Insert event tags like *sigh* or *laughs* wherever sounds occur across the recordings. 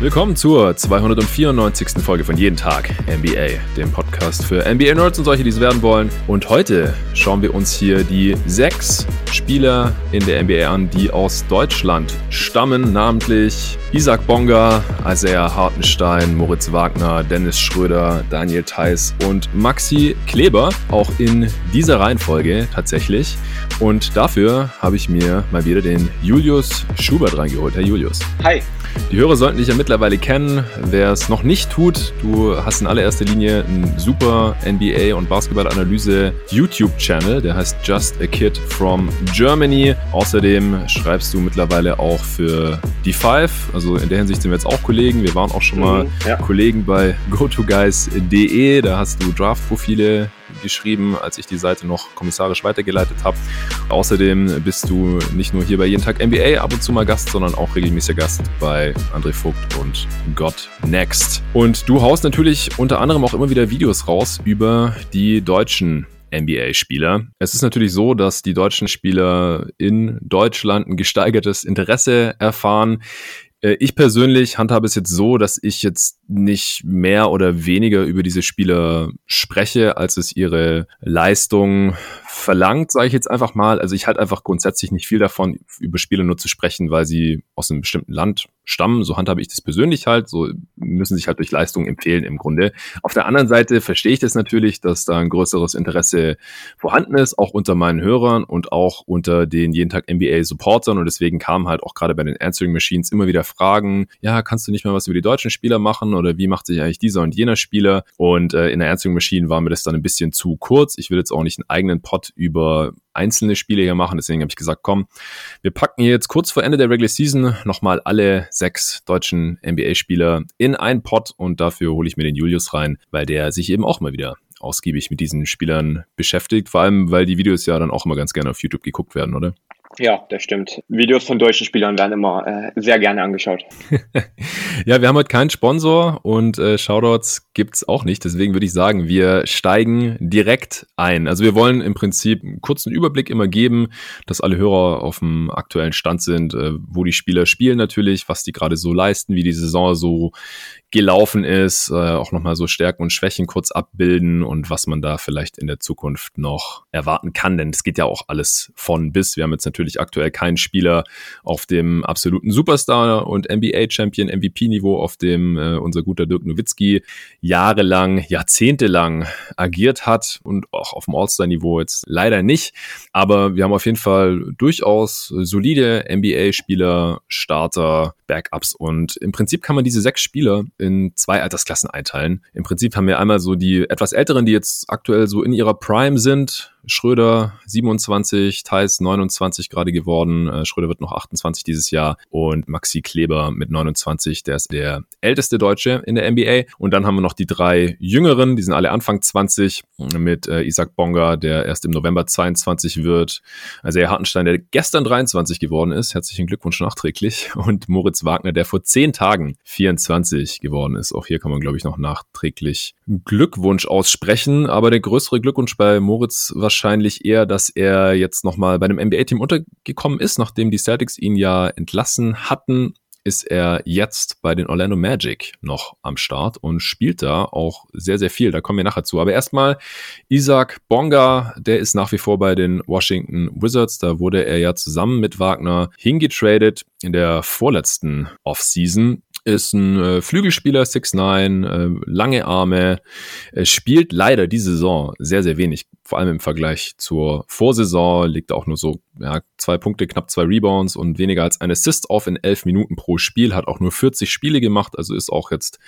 Willkommen zur 294. Folge von Jeden Tag NBA, dem Podcast für NBA-Nerds und solche, die es werden wollen. Und heute schauen wir uns hier die sechs Spieler in der NBA an, die aus Deutschland stammen, namentlich Isaac Bonga, Isaiah Hartenstein, Moritz Wagner, Dennis Schröder, Daniel Theiss und Maxi Kleber, auch in dieser Reihenfolge tatsächlich. Und dafür habe ich mir mal wieder den Julius Schubert reingeholt. Herr Julius. Hi. Die Hörer sollten dich ja mittlerweile kennen. Wer es noch nicht tut, du hast in allererster Linie einen super NBA- und Basketball-Analyse YouTube-Channel, der heißt Just a Kid from Germany. Außerdem schreibst du mittlerweile auch für die Five. Also in der Hinsicht sind wir jetzt auch Kollegen. Wir waren auch schon mal mhm, ja. Kollegen bei *laughs* gotoguys.de. Da hast du Draft-Profile geschrieben, als ich die Seite noch kommissarisch weitergeleitet habe. Außerdem bist du nicht nur hier bei Jeden Tag NBA ab und zu mal Gast, sondern auch regelmäßiger Gast bei André Vogt und God Next. Und du haust natürlich unter anderem auch immer wieder Videos raus über die deutschen NBA-Spieler. Es ist natürlich so, dass die deutschen Spieler in Deutschland ein gesteigertes Interesse erfahren. Äh, ich persönlich handhabe es jetzt so, dass ich jetzt nicht mehr oder weniger über diese Spieler spreche, als es ihre Leistung verlangt, sage ich jetzt einfach mal. Also ich halte einfach grundsätzlich nicht viel davon, über Spieler nur zu sprechen, weil sie aus einem bestimmten Land stammen. So handhabe ich das persönlich halt. So müssen sich halt durch Leistung empfehlen im Grunde. Auf der anderen Seite verstehe ich das natürlich, dass da ein größeres Interesse vorhanden ist, auch unter meinen Hörern und auch unter den jeden Tag NBA Supportern. Und deswegen kamen halt auch gerade bei den Answering Machines immer wieder Fragen, ja, kannst du nicht mal was über die deutschen Spieler machen oder wie macht sich eigentlich dieser und jener Spieler? Und äh, in der Answering Machine war mir das dann ein bisschen zu kurz. Ich will jetzt auch nicht einen eigenen Pod über einzelne Spiele hier machen. Deswegen habe ich gesagt, komm, wir packen jetzt kurz vor Ende der Regular Season nochmal alle sechs deutschen NBA-Spieler in einen Pot und dafür hole ich mir den Julius rein, weil der sich eben auch mal wieder ausgiebig mit diesen Spielern beschäftigt. Vor allem, weil die Videos ja dann auch immer ganz gerne auf YouTube geguckt werden, oder? Ja, das stimmt. Videos von deutschen Spielern werden immer äh, sehr gerne angeschaut. *laughs* ja, wir haben heute keinen Sponsor und äh, Shoutouts gibt's auch nicht. Deswegen würde ich sagen, wir steigen direkt ein. Also wir wollen im Prinzip einen kurzen Überblick immer geben, dass alle Hörer auf dem aktuellen Stand sind, äh, wo die Spieler spielen natürlich, was die gerade so leisten, wie die Saison so gelaufen ist, äh, auch nochmal so Stärken und Schwächen kurz abbilden und was man da vielleicht in der Zukunft noch erwarten kann, denn es geht ja auch alles von bis. Wir haben jetzt natürlich aktuell keinen Spieler auf dem absoluten Superstar und NBA-Champion, MVP-Niveau, auf dem äh, unser guter Dirk Nowitzki jahrelang, jahrzehntelang agiert hat und auch auf dem All-Star-Niveau jetzt leider nicht. Aber wir haben auf jeden Fall durchaus solide NBA-Spieler, Starter, Backups und im Prinzip kann man diese sechs Spieler in zwei Altersklassen einteilen. Im Prinzip haben wir einmal so die etwas älteren, die jetzt aktuell so in ihrer Prime sind, Schröder 27, Thais 29 gerade geworden. Äh, Schröder wird noch 28 dieses Jahr und Maxi Kleber mit 29, der ist der älteste Deutsche in der NBA. Und dann haben wir noch die drei Jüngeren, die sind alle Anfang 20 mit äh, Isaac Bonga, der erst im November 22 wird. Also Herr Hartenstein, der gestern 23 geworden ist. Herzlichen Glückwunsch nachträglich. Und Moritz Wagner, der vor zehn Tagen 24 geworden ist. Auch hier kann man, glaube ich, noch nachträglich Glückwunsch aussprechen. Aber der größere Glückwunsch bei Moritz wahrscheinlich eher, dass er jetzt nochmal bei einem NBA-Team untergekommen ist, nachdem die Celtics ihn ja entlassen hatten ist er jetzt bei den Orlando Magic noch am Start und spielt da auch sehr, sehr viel. Da kommen wir nachher zu. Aber erstmal Isaac Bonga, der ist nach wie vor bei den Washington Wizards. Da wurde er ja zusammen mit Wagner hingetradet in der vorletzten Offseason ist ein äh, Flügelspieler, 6'9, äh, lange Arme, äh, spielt leider diese Saison sehr, sehr wenig, vor allem im Vergleich zur Vorsaison, liegt auch nur so ja, zwei Punkte, knapp zwei Rebounds und weniger als ein Assist auf in elf Minuten pro Spiel, hat auch nur 40 Spiele gemacht, also ist auch jetzt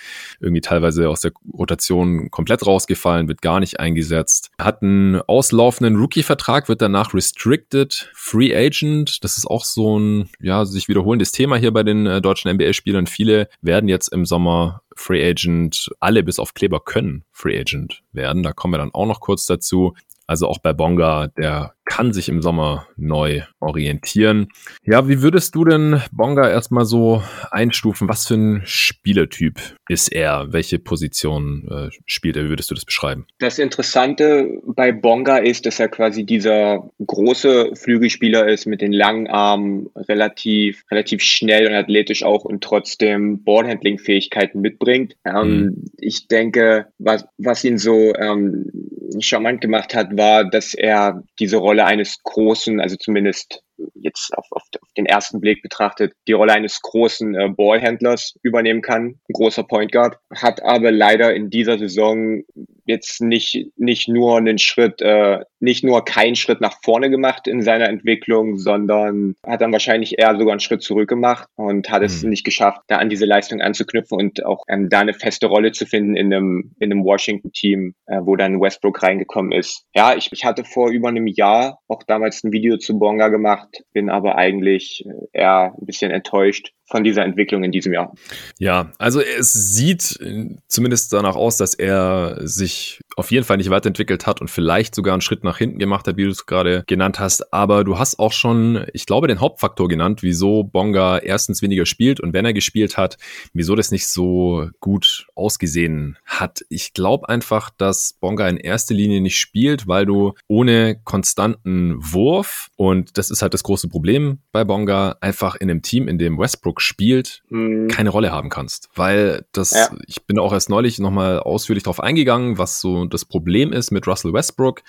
irgendwie teilweise aus der Rotation komplett rausgefallen, wird gar nicht eingesetzt. Hat einen auslaufenden Rookie-Vertrag, wird danach restricted, Free Agent, das ist auch so ein, ja, sich wiederholendes Thema hier bei den äh, deutschen NBA-Spielern. Viele werden jetzt im Sommer Free Agent, alle bis auf Kleber können Free Agent werden. Da kommen wir dann auch noch kurz dazu. Also auch bei Bonga, der kann sich im Sommer neu orientieren. Ja, wie würdest du denn Bonga erstmal so einstufen? Was für ein Spielertyp ist er? Welche Position äh, spielt er? Wie würdest du das beschreiben? Das Interessante bei Bonga ist, dass er quasi dieser große Flügelspieler ist mit den langen Armen, relativ, relativ schnell und athletisch auch und trotzdem Ballhandling-Fähigkeiten mitbringt. Ähm, mhm. Ich denke, was, was ihn so ähm, charmant gemacht hat, war, dass er diese Rolle eines großen, also zumindest jetzt auf, auf, auf den ersten Blick betrachtet die Rolle eines großen äh, Ballhändlers übernehmen kann, ein großer Point Guard, hat aber leider in dieser Saison jetzt nicht nicht nur einen Schritt, äh, nicht nur keinen Schritt nach vorne gemacht in seiner Entwicklung, sondern hat dann wahrscheinlich eher sogar einen Schritt zurück gemacht und hat mhm. es nicht geschafft, da an diese Leistung anzuknüpfen und auch ähm, da eine feste Rolle zu finden in einem in einem Washington-Team, äh, wo dann Westbrook reingekommen ist. Ja, ich, ich hatte vor über einem Jahr auch damals ein Video zu Bonga gemacht, bin aber eigentlich äh, eher ein bisschen enttäuscht, von dieser Entwicklung in diesem Jahr. Ja, also es sieht zumindest danach aus, dass er sich auf jeden Fall nicht weiterentwickelt hat und vielleicht sogar einen Schritt nach hinten gemacht hat, wie du es gerade genannt hast. Aber du hast auch schon, ich glaube, den Hauptfaktor genannt, wieso Bonga erstens weniger spielt und wenn er gespielt hat, wieso das nicht so gut ausgesehen hat. Ich glaube einfach, dass Bonga in erster Linie nicht spielt, weil du ohne konstanten Wurf und das ist halt das große Problem bei Bonga, einfach in einem Team, in dem Westbrook spielt, mhm. keine Rolle haben kannst. Weil das, ja. ich bin auch erst neulich nochmal ausführlich darauf eingegangen, was so das Problem ist mit Russell Westbrook.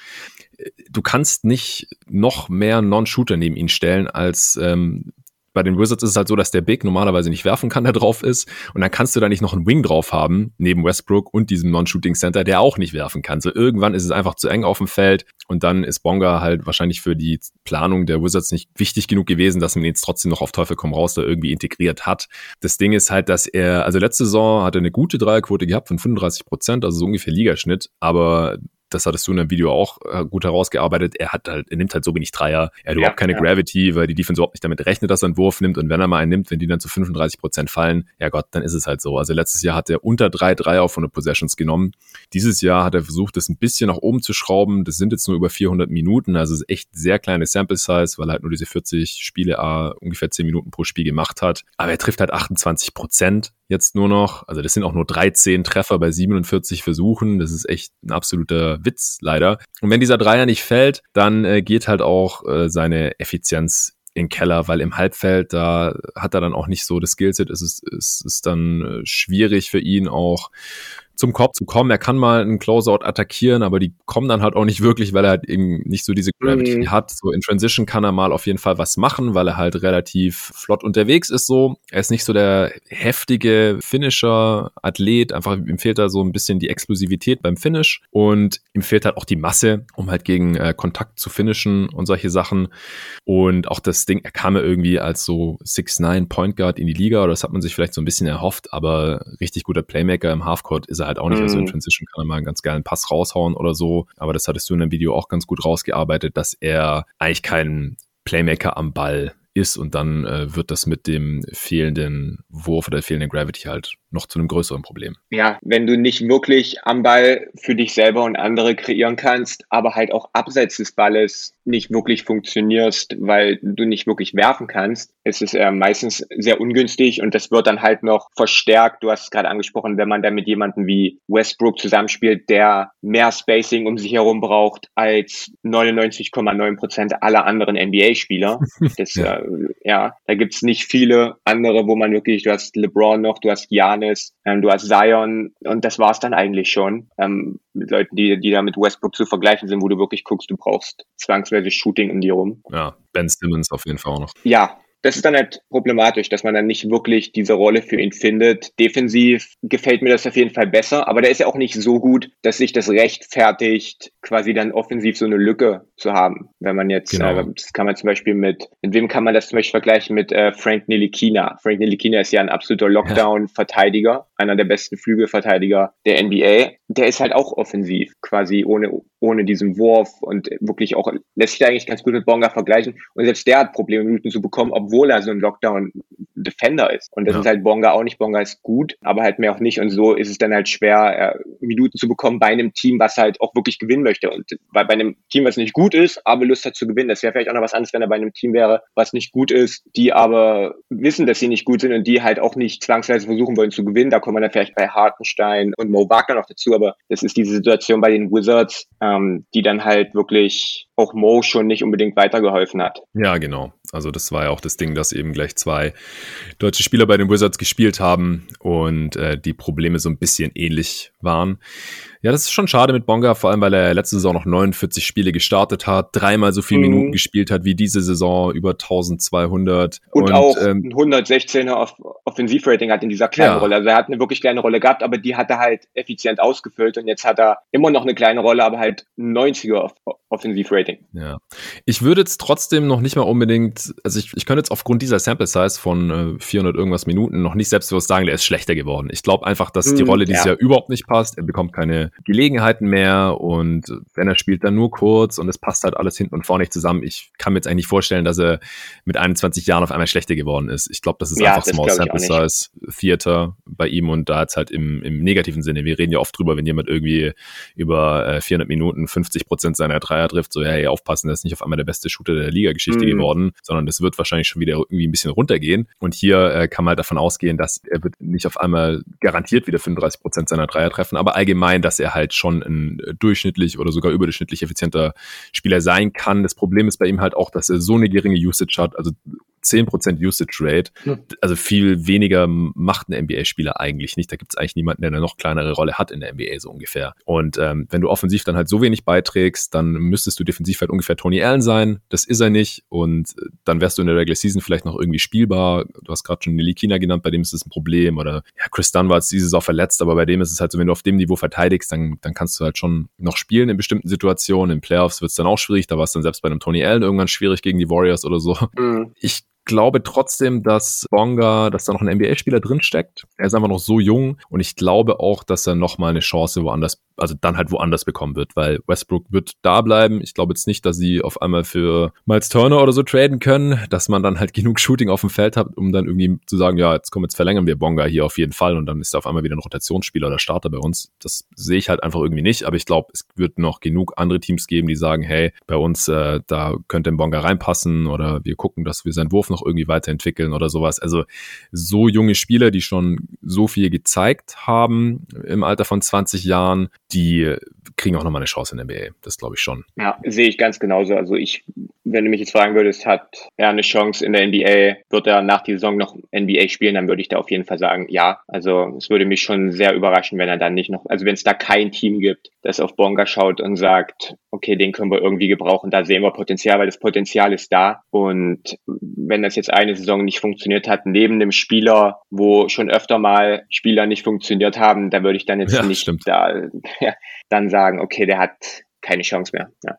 Du kannst nicht noch mehr Non-Shooter neben ihn stellen, als ähm, bei den Wizards ist es halt so, dass der Big normalerweise nicht werfen kann, der drauf ist. Und dann kannst du da nicht noch einen Wing drauf haben, neben Westbrook und diesem Non-Shooting Center, der auch nicht werfen kann. So irgendwann ist es einfach zu eng auf dem Feld. Und dann ist Bonga halt wahrscheinlich für die Planung der Wizards nicht wichtig genug gewesen, dass man ihn jetzt trotzdem noch auf Teufel komm raus da irgendwie integriert hat. Das Ding ist halt, dass er, also letzte Saison hat er eine gute Dreierquote gehabt von 35 Prozent, also so ungefähr Ligaschnitt. Aber das hattest du in dem Video auch äh, gut herausgearbeitet, er hat halt, er nimmt halt so wenig Dreier, er hat ja, überhaupt keine ja. Gravity, weil die Defense überhaupt nicht damit rechnet, dass er einen Wurf nimmt und wenn er mal einen nimmt, wenn die dann zu 35 Prozent fallen, ja Gott, dann ist es halt so. Also letztes Jahr hat er unter drei Dreier von den Possessions genommen. Dieses Jahr hat er versucht, das ein bisschen nach oben zu schrauben. Das sind jetzt nur über 400 Minuten, also ist echt sehr kleine Sample Size, weil er halt nur diese 40 Spiele A ungefähr 10 Minuten pro Spiel gemacht hat. Aber er trifft halt 28 Prozent jetzt nur noch. Also das sind auch nur 13 Treffer bei 47 Versuchen. Das ist echt ein absoluter Witz, leider. Und wenn dieser Dreier nicht fällt, dann äh, geht halt auch äh, seine Effizienz in Keller, weil im Halbfeld, da hat er dann auch nicht so das Skillset. Es ist, es ist dann äh, schwierig für ihn auch zum Korb zu kommen. Er kann mal einen Closeout attackieren, aber die kommen dann halt auch nicht wirklich, weil er halt eben nicht so diese Gravity mhm. hat. So in Transition kann er mal auf jeden Fall was machen, weil er halt relativ flott unterwegs ist so. Er ist nicht so der heftige Finisher, Athlet. Einfach ihm fehlt da so ein bisschen die Explosivität beim Finish und ihm fehlt halt auch die Masse, um halt gegen äh, Kontakt zu finishen und solche Sachen. Und auch das Ding, er kam ja irgendwie als so 6'9 Point Guard in die Liga oder das hat man sich vielleicht so ein bisschen erhofft, aber richtig guter Playmaker im Halfcourt ist er er halt auch nicht. Mhm. Also in mhm. Transition kann er mal einen ganz geilen Pass raushauen oder so. Aber das hattest du in dem Video auch ganz gut rausgearbeitet, dass er eigentlich kein Playmaker am Ball ist und dann äh, wird das mit dem fehlenden Wurf oder fehlenden Gravity halt noch zu einem größeren Problem. Ja, wenn du nicht wirklich am Ball für dich selber und andere kreieren kannst, aber halt auch abseits des Balles nicht wirklich funktionierst, weil du nicht wirklich werfen kannst, ist es äh, meistens sehr ungünstig und das wird dann halt noch verstärkt. Du hast es gerade angesprochen, wenn man dann mit jemandem wie Westbrook zusammenspielt, der mehr Spacing um sich herum braucht als 99,9 Prozent aller anderen NBA-Spieler. *laughs* Das, ja. Äh, ja, da gibt's nicht viele andere, wo man wirklich, du hast LeBron noch, du hast Janis, ähm, du hast Zion und das war's dann eigentlich schon. Ähm, mit Leuten, die, die da mit Westbrook zu vergleichen sind, wo du wirklich guckst, du brauchst zwangsweise Shooting um die rum. Ja, Ben Simmons auf jeden Fall auch noch. Ja, das ist dann halt problematisch, dass man dann nicht wirklich diese Rolle für ihn findet. Defensiv gefällt mir das auf jeden Fall besser, aber der ist ja auch nicht so gut, dass sich das rechtfertigt, quasi dann offensiv so eine Lücke zu haben. Wenn man jetzt, genau. äh, das kann man zum Beispiel mit, mit wem kann man das zum Beispiel vergleichen? Mit äh, Frank Nilikina. Frank Nilikina ist ja ein absoluter Lockdown-Verteidiger, einer der besten Flügelverteidiger der NBA. Der ist halt auch offensiv, quasi ohne, ohne diesen Wurf und wirklich auch, lässt sich da eigentlich ganz gut mit Bonga vergleichen. Und selbst der hat Probleme, Minuten zu bekommen, obwohl obwohl er so ein Lockdown-Defender ist. Und das ja. ist halt Bonga auch nicht. Bonga ist gut, aber halt mehr auch nicht. Und so ist es dann halt schwer, äh, Minuten zu bekommen bei einem Team, was halt auch wirklich gewinnen möchte. Und bei, bei einem Team, was nicht gut ist, aber Lust hat zu gewinnen, das wäre vielleicht auch noch was anderes, wenn er bei einem Team wäre, was nicht gut ist, die aber wissen, dass sie nicht gut sind und die halt auch nicht zwangsweise versuchen wollen zu gewinnen. Da kommen wir dann vielleicht bei Hartenstein und Mo Wagner noch dazu, aber das ist diese Situation bei den Wizards, ähm, die dann halt wirklich auch Mo schon nicht unbedingt weitergeholfen hat. Ja, genau. Also das war ja auch das Ding, dass eben gleich zwei deutsche Spieler bei den Wizards gespielt haben und äh, die Probleme so ein bisschen ähnlich waren. Ja, das ist schon schade mit Bonga, vor allem weil er letzte Saison noch 49 Spiele gestartet hat, dreimal so viele mhm. Minuten gespielt hat wie diese Saison, über 1200. Und, und auch ähm, ein 116er Off Offensivrating hat in dieser kleinen ja. Rolle. Also er hat eine wirklich kleine Rolle gehabt, aber die hat er halt effizient ausgefüllt und jetzt hat er immer noch eine kleine Rolle, aber halt 90er Off Offensivrating. Ja. Ich würde jetzt trotzdem noch nicht mal unbedingt, also ich, ich könnte jetzt aufgrund dieser Sample Size von äh, 400 irgendwas Minuten noch nicht selbstbewusst sagen, der ist schlechter geworden. Ich glaube einfach, dass mhm, die Rolle dieses ja. Jahr überhaupt nicht passt. Er bekommt keine Gelegenheiten mehr und wenn er spielt, dann nur kurz und es passt halt alles hinten und vorne nicht zusammen. Ich kann mir jetzt eigentlich nicht vorstellen, dass er mit 21 Jahren auf einmal schlechter geworden ist. Ich glaube, das ist ja, einfach das Small Sample Size Theater bei ihm und da jetzt halt im, im negativen Sinne. Wir reden ja oft drüber, wenn jemand irgendwie über äh, 400 Minuten 50 Prozent seiner Dreier trifft, so, ja, hey, aufpassen, der ist nicht auf einmal der beste Shooter der Liga-Geschichte mhm. geworden, sondern das wird wahrscheinlich schon wieder irgendwie ein bisschen runtergehen. Und hier äh, kann man halt davon ausgehen, dass er wird nicht auf einmal garantiert wieder 35 Prozent seiner Dreier treffen, aber allgemein, dass er halt schon ein durchschnittlich oder sogar überdurchschnittlich effizienter Spieler sein kann. Das Problem ist bei ihm halt auch, dass er so eine geringe Usage hat, also 10% Usage Rate. Also viel weniger macht ein NBA-Spieler eigentlich nicht. Da gibt es eigentlich niemanden, der eine noch kleinere Rolle hat in der NBA so ungefähr. Und ähm, wenn du offensiv dann halt so wenig beiträgst, dann müsstest du defensiv halt ungefähr Tony Allen sein. Das ist er nicht. Und äh, dann wärst du in der Regular Season vielleicht noch irgendwie spielbar. Du hast gerade schon Nelly Kina genannt, bei dem ist das ein Problem. Oder ja, Chris Dunn war jetzt dieses auch verletzt, aber bei dem ist es halt so, wenn du auf dem Niveau verteidigst, dann, dann kannst du halt schon noch spielen in bestimmten Situationen. In Playoffs wird es dann auch schwierig. Da war es dann selbst bei einem Tony Allen irgendwann schwierig gegen die Warriors oder so. Mhm. Ich glaube trotzdem, dass Bonga, dass da noch ein NBA-Spieler drinsteckt. Er ist einfach noch so jung und ich glaube auch, dass er noch mal eine Chance woanders, also dann halt woanders bekommen wird, weil Westbrook wird da bleiben. Ich glaube jetzt nicht, dass sie auf einmal für Miles Turner oder so traden können, dass man dann halt *laughs* genug Shooting auf dem Feld hat, um dann irgendwie zu sagen, ja, jetzt kommen jetzt verlängern wir Bonga hier auf jeden Fall und dann ist er auf einmal wieder ein Rotationsspieler oder Starter bei uns. Das sehe ich halt einfach irgendwie nicht, aber ich glaube, es wird noch genug andere Teams geben, die sagen, hey, bei uns äh, da könnte ein Bonga reinpassen oder wir gucken, dass wir seinen Wurf noch irgendwie weiterentwickeln oder sowas. Also so junge Spieler, die schon so viel gezeigt haben im Alter von 20 Jahren, die kriegen auch nochmal eine Chance in der NBA. Das glaube ich schon. Ja, sehe ich ganz genauso. Also ich, wenn du mich jetzt fragen würdest, hat er eine Chance in der NBA, wird er nach der Saison noch NBA spielen, dann würde ich da auf jeden Fall sagen, ja. Also es würde mich schon sehr überraschen, wenn er dann nicht noch, also wenn es da kein Team gibt, das auf Bonga schaut und sagt, okay, den können wir irgendwie gebrauchen, da sehen wir Potenzial, weil das Potenzial ist da. Und wenn das jetzt eine Saison nicht funktioniert hat, neben dem Spieler, wo schon öfter mal Spieler nicht funktioniert haben, da würde ich dann jetzt ja, nicht stimmt. da ja, dann sagen, okay, der hat keine Chance mehr. Ja.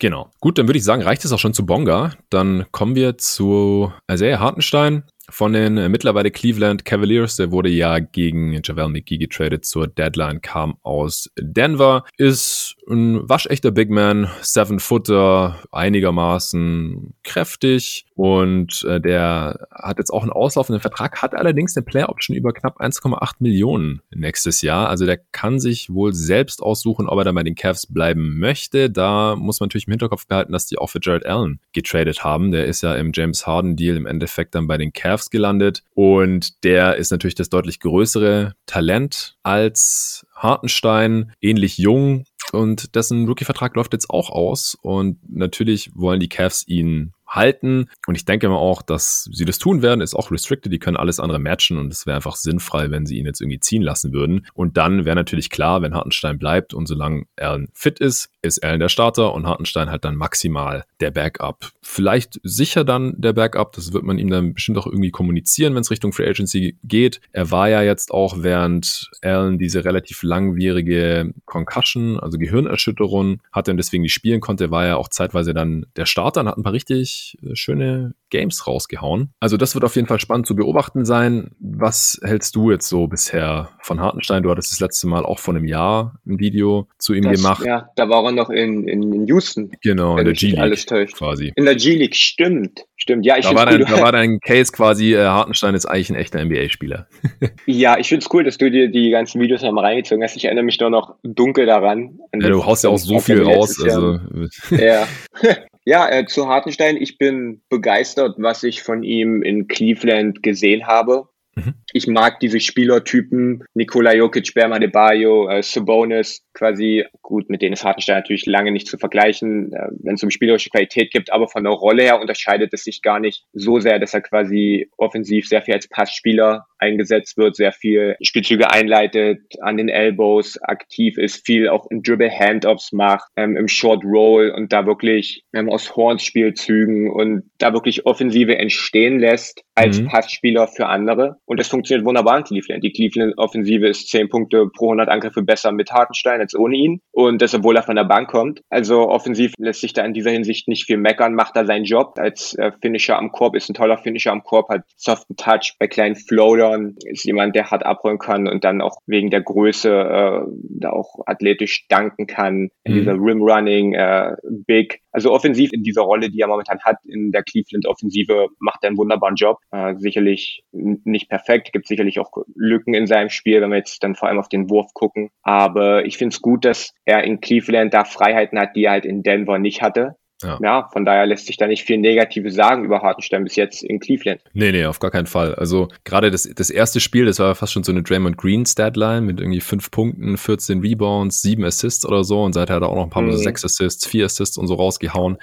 Genau. Gut, dann würde ich sagen, reicht es auch schon zu Bonga. Dann kommen wir zu Isaiah Hartenstein von den äh, mittlerweile Cleveland Cavaliers. Der wurde ja gegen Javel McGee getradet zur Deadline, kam aus Denver, ist ein waschechter Big Man, Seven Footer, einigermaßen kräftig und äh, der hat jetzt auch einen auslaufenden Vertrag, hat allerdings eine Player Option über knapp 1,8 Millionen nächstes Jahr. Also der kann sich wohl selbst aussuchen, ob er dann bei den Cavs bleiben möchte. Da muss man natürlich im Hinterkopf behalten, dass die auch für Jared Allen getradet haben. Der ist ja im James Harden Deal im Endeffekt dann bei den Cavs gelandet und der ist natürlich das deutlich größere Talent als Hartenstein, ähnlich jung und dessen Rookie-Vertrag läuft jetzt auch aus und natürlich wollen die Cavs ihn halten. Und ich denke mal auch, dass sie das tun werden, ist auch restricted, die können alles andere matchen und es wäre einfach sinnfrei, wenn sie ihn jetzt irgendwie ziehen lassen würden. Und dann wäre natürlich klar, wenn Hartenstein bleibt und solange Allen fit ist, ist Allen der Starter und Hartenstein halt dann maximal der Backup. Vielleicht sicher dann der Backup, das wird man ihm dann bestimmt auch irgendwie kommunizieren, wenn es Richtung Free Agency geht. Er war ja jetzt auch während Allen diese relativ langwierige Concussion, also Gehirnerschütterung hatte und deswegen nicht spielen konnte, war er auch zeitweise dann der Starter und hat ein paar richtig äh, schöne Games rausgehauen. Also das wird auf jeden Fall spannend zu beobachten sein. Was hältst du jetzt so bisher von Hartenstein? Du hattest das letzte Mal auch vor einem Jahr ein Video zu ihm das, gemacht. Ja, da war er noch in, in, in Houston. Genau, in der G-League quasi. In der G-League, stimmt. Stimmt, ja, ich da, war dein, da war dein Case quasi, äh, Hartenstein ist eigentlich ein echter NBA-Spieler. *laughs* ja, ich finde es cool, dass du dir die ganzen Videos nochmal reingezogen hast. Ich erinnere mich nur noch dunkel daran. Ja, du haust ja auch so viel raus. Also. Ja. *laughs* *laughs* ja, äh, zu Hartenstein, ich bin begeistert, was ich von ihm in Cleveland gesehen habe. Mhm. Ich mag diese Spielertypen, Nikola Jokic, Bam Adebayo, äh, Sabonis, quasi, gut, mit denen ist Hartenstein natürlich lange nicht zu vergleichen, äh, wenn es um spielerische Qualität gibt, aber von der Rolle her unterscheidet es sich gar nicht so sehr, dass er quasi offensiv sehr viel als Passspieler eingesetzt wird, sehr viel Spielzüge einleitet, an den Elbows aktiv ist, viel auch im Dribble Handoffs macht, ähm, im Short Roll und da wirklich ähm, aus Horns Spielzügen und da wirklich Offensive entstehen lässt als mhm. Passspieler für andere. Und das funktioniert wunderbar in Cleveland. Die Cleveland-Offensive ist zehn Punkte pro 100 Angriffe besser mit Hartenstein als ohne ihn. Und das, obwohl er von der Bank kommt. Also offensiv lässt sich da in dieser Hinsicht nicht viel meckern, macht da seinen Job. Als äh, Finisher am Korb ist ein toller Finisher am Korb, hat soften Touch bei kleinen Floatern, ist jemand, der hart abrollen kann und dann auch wegen der Größe äh, da auch athletisch danken kann. In mhm. dieser Rim Running, äh, Big. Also offensiv in dieser Rolle, die er momentan hat in der Cleveland-Offensive, macht er einen wunderbaren Job. Äh, sicherlich nicht perfekt, gibt sicherlich auch Lücken in seinem Spiel, wenn wir jetzt dann vor allem auf den Wurf gucken. Aber ich finde es gut, dass er in Cleveland da Freiheiten hat, die er halt in Denver nicht hatte. Ja. ja. von daher lässt sich da nicht viel Negatives sagen über Hartenstein bis jetzt in Cleveland. Nee, nee, auf gar keinen Fall. Also gerade das, das erste Spiel, das war fast schon so eine Draymond Green Statline mit irgendwie fünf Punkten, 14 Rebounds, sieben Assists oder so und seither hat er auch noch ein paar Mal mhm. so sechs Assists, vier Assists und so rausgehauen.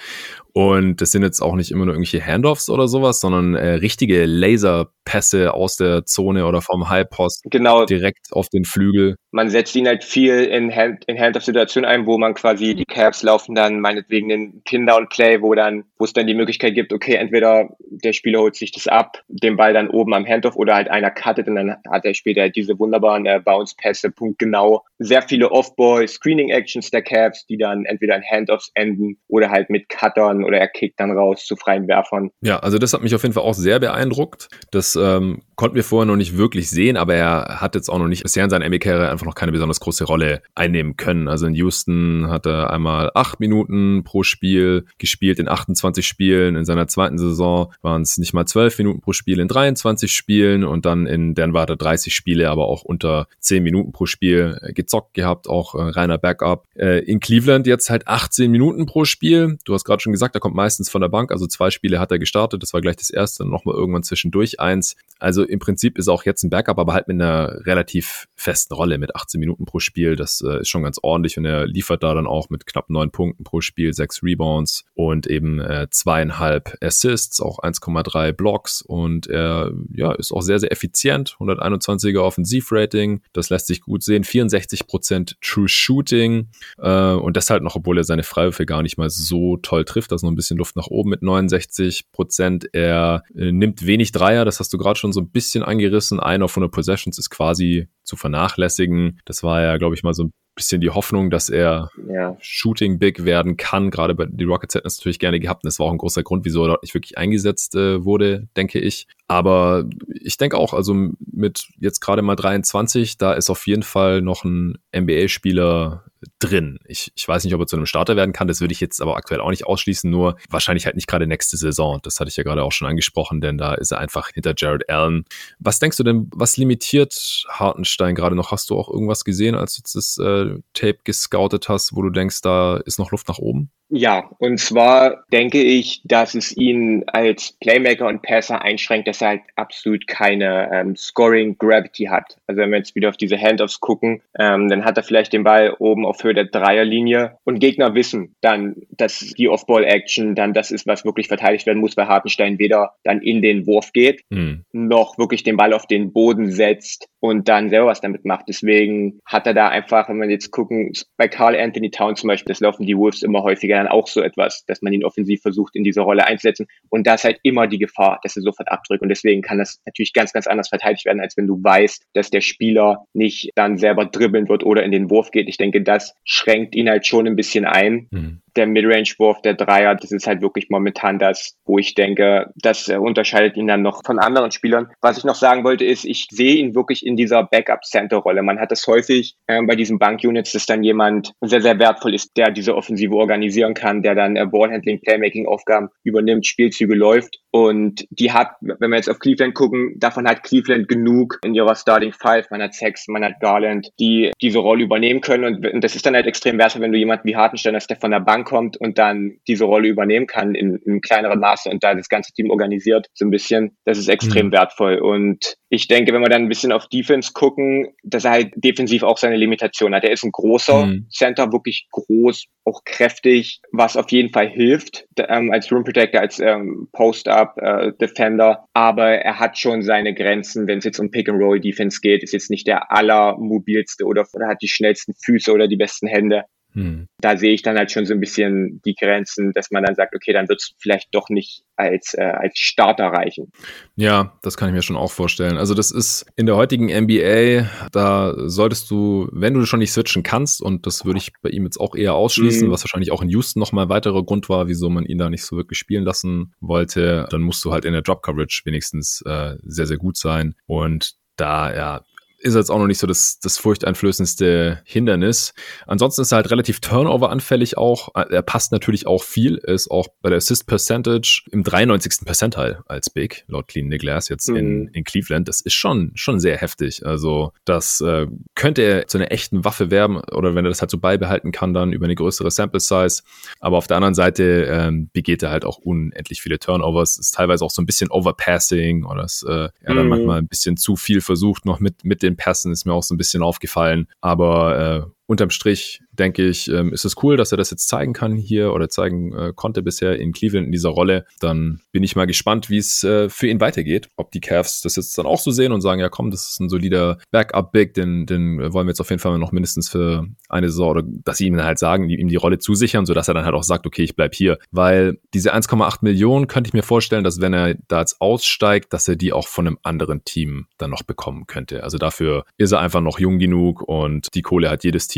Und das sind jetzt auch nicht immer nur irgendwelche Handoffs oder sowas, sondern äh, richtige Laserpässe aus der Zone oder vom Highpost genau. direkt auf den Flügel. Man setzt ihn halt viel in, Hand, in Handoff-Situationen ein, wo man quasi die Caps laufen dann meinetwegen den Pin-Down-Play, wo dann, wo es dann die Möglichkeit gibt, okay, entweder der Spieler holt sich das ab, den Ball dann oben am Handoff oder halt einer cuttet und dann hat er später halt diese wunderbaren äh, Bounce-Pässe, punktgenau. Sehr viele Off-Ball-Screening-Actions der Caps, die dann entweder in Handoffs enden oder halt mit Cuttern oder er kickt dann raus zu freien Werfern. Ja, also das hat mich auf jeden Fall auch sehr beeindruckt. Das ähm, konnten wir vorher noch nicht wirklich sehen, aber er hat jetzt auch noch nicht bisher in seiner NBA-Karriere einfach noch keine besonders große Rolle einnehmen können. Also in Houston hat er einmal acht Minuten pro Spiel gespielt in 28 Spielen. In seiner zweiten Saison waren es nicht mal zwölf Minuten pro Spiel in 23 Spielen und dann in Denver hat er 30 Spiele, aber auch unter 10 Minuten pro Spiel äh, gezockt gehabt, auch äh, reiner Backup. Äh, in Cleveland jetzt halt 18 Minuten pro Spiel. Du hast gerade schon gesagt, er kommt meistens von der Bank, also zwei Spiele hat er gestartet, das war gleich das erste, nochmal irgendwann zwischendurch eins. Also im Prinzip ist auch jetzt ein Backup, aber halt mit einer relativ festen Rolle mit 18 Minuten pro Spiel. Das äh, ist schon ganz ordentlich und er liefert da dann auch mit knapp neun Punkten pro Spiel, sechs Rebounds und eben äh, zweieinhalb Assists, auch 1,3 Blocks und er ja, ist auch sehr, sehr effizient. 121er Offensivrating, das lässt sich gut sehen. 64% True Shooting äh, und das halt noch, obwohl er seine Freiwürfe gar nicht mal so toll trifft. Das ist noch ein bisschen Luft nach oben mit 69%. Er äh, nimmt wenig Dreier, das hast du gerade schon so ein bisschen angerissen. Ein auf 100 Possessions ist quasi zu vernachlässigen. Das war ja, glaube ich, mal so ein bisschen die Hoffnung, dass er ja. Shooting Big werden kann. Gerade bei die Rockets hätten es natürlich gerne gehabt. Und das war auch ein großer Grund, wieso er dort nicht wirklich eingesetzt äh, wurde, denke ich. Aber ich denke auch, also mit jetzt gerade mal 23, da ist auf jeden Fall noch ein NBA-Spieler drin. Ich, ich weiß nicht, ob er zu einem Starter werden kann, das würde ich jetzt aber aktuell auch nicht ausschließen, nur wahrscheinlich halt nicht gerade nächste Saison. Das hatte ich ja gerade auch schon angesprochen, denn da ist er einfach hinter Jared Allen. Was denkst du denn, was limitiert Hartenstein gerade noch? Hast du auch irgendwas gesehen, als du jetzt das äh, Tape gescoutet hast, wo du denkst, da ist noch Luft nach oben? Ja, und zwar denke ich, dass es ihn als Playmaker und Passer einschränkt, dass er halt absolut keine ähm, Scoring Gravity hat. Also wenn wir jetzt wieder auf diese Handoffs gucken, ähm, dann hat er vielleicht den Ball oben auf Höhe der Dreierlinie und Gegner wissen dann, dass die Off-Ball-Action dann das ist, was wirklich verteidigt werden muss, weil Hartenstein weder dann in den Wurf geht, mhm. noch wirklich den Ball auf den Boden setzt und dann selber was damit macht. Deswegen hat er da einfach, wenn wir jetzt gucken, bei Carl Anthony Town zum Beispiel, das laufen die Wolves immer häufiger dann auch so etwas, dass man ihn offensiv versucht, in diese Rolle einzusetzen. Und da ist halt immer die Gefahr, dass er sofort abdrückt. Und deswegen kann das natürlich ganz, ganz anders verteidigt werden, als wenn du weißt, dass der Spieler nicht dann selber dribbeln wird oder in den Wurf geht. Ich denke, das schränkt ihn halt schon ein bisschen ein. Mhm. Der Midrange-Wurf, der Dreier, das ist halt wirklich momentan das, wo ich denke, das äh, unterscheidet ihn dann noch von anderen Spielern. Was ich noch sagen wollte, ist, ich sehe ihn wirklich in dieser Backup-Center-Rolle. Man hat das häufig äh, bei diesen Bank-Units, dass dann jemand sehr, sehr wertvoll ist, der diese Offensive organisieren kann, der dann äh, Ballhandling, Playmaking-Aufgaben übernimmt, Spielzüge läuft. Und die hat, wenn wir jetzt auf Cleveland gucken, davon hat Cleveland genug in ihrer Starting Five. Man hat Sex, man hat Garland, die diese Rolle übernehmen können. Und, und das ist dann halt extrem wertvoll, wenn du jemanden wie Hartenstein hast, der von der Bank kommt und dann diese Rolle übernehmen kann in, in kleineren Maße und da das ganze Team organisiert, so ein bisschen. Das ist extrem mhm. wertvoll. Und ich denke, wenn wir dann ein bisschen auf Defense gucken, dass er halt defensiv auch seine Limitation hat. Er ist ein großer mhm. Center, wirklich groß, auch kräftig, was auf jeden Fall hilft, ähm, als Room Protector, als ähm, Post-Up äh, Defender. Aber er hat schon seine Grenzen, wenn es jetzt um Pick-and-Roll-Defense geht, ist jetzt nicht der allermobilste oder, oder hat die schnellsten Füße oder die besten Hände. Hm. Da sehe ich dann halt schon so ein bisschen die Grenzen, dass man dann sagt, okay, dann wird es vielleicht doch nicht als, äh, als Starter reichen. Ja, das kann ich mir schon auch vorstellen. Also das ist in der heutigen NBA, da solltest du, wenn du schon nicht switchen kannst, und das würde ich bei ihm jetzt auch eher ausschließen, mhm. was wahrscheinlich auch in Houston nochmal ein weiterer Grund war, wieso man ihn da nicht so wirklich spielen lassen wollte, dann musst du halt in der Drop Coverage wenigstens äh, sehr, sehr gut sein. Und da, ja, ist jetzt auch noch nicht so das, das furchteinflößendste Hindernis. Ansonsten ist er halt relativ Turnover-anfällig auch. Er passt natürlich auch viel, ist auch bei der Assist Percentage im 93. Percentile als Big, laut Clean Nicholas jetzt mhm. in, in Cleveland. Das ist schon, schon sehr heftig. Also das äh, könnte er zu einer echten Waffe werben oder wenn er das halt so beibehalten kann, dann über eine größere Sample Size. Aber auf der anderen Seite ähm, begeht er halt auch unendlich viele Turnovers. Ist teilweise auch so ein bisschen Overpassing oder es, äh, er mhm. dann manchmal ein bisschen zu viel versucht noch mit, mit den den Pässen ist mir auch so ein bisschen aufgefallen. Aber äh, unterm Strich denke ich, ähm, ist es cool, dass er das jetzt zeigen kann hier oder zeigen äh, konnte bisher in Cleveland in dieser Rolle. Dann bin ich mal gespannt, wie es äh, für ihn weitergeht. Ob die Cavs das jetzt dann auch so sehen und sagen, ja komm, das ist ein solider Backup-Big, den, den wollen wir jetzt auf jeden Fall noch mindestens für eine Saison oder dass sie ihm halt sagen, ihm die Rolle zusichern, sodass er dann halt auch sagt, okay, ich bleib hier. Weil diese 1,8 Millionen könnte ich mir vorstellen, dass wenn er da jetzt aussteigt, dass er die auch von einem anderen Team dann noch bekommen könnte. Also dafür ist er einfach noch jung genug und die Kohle hat jedes Team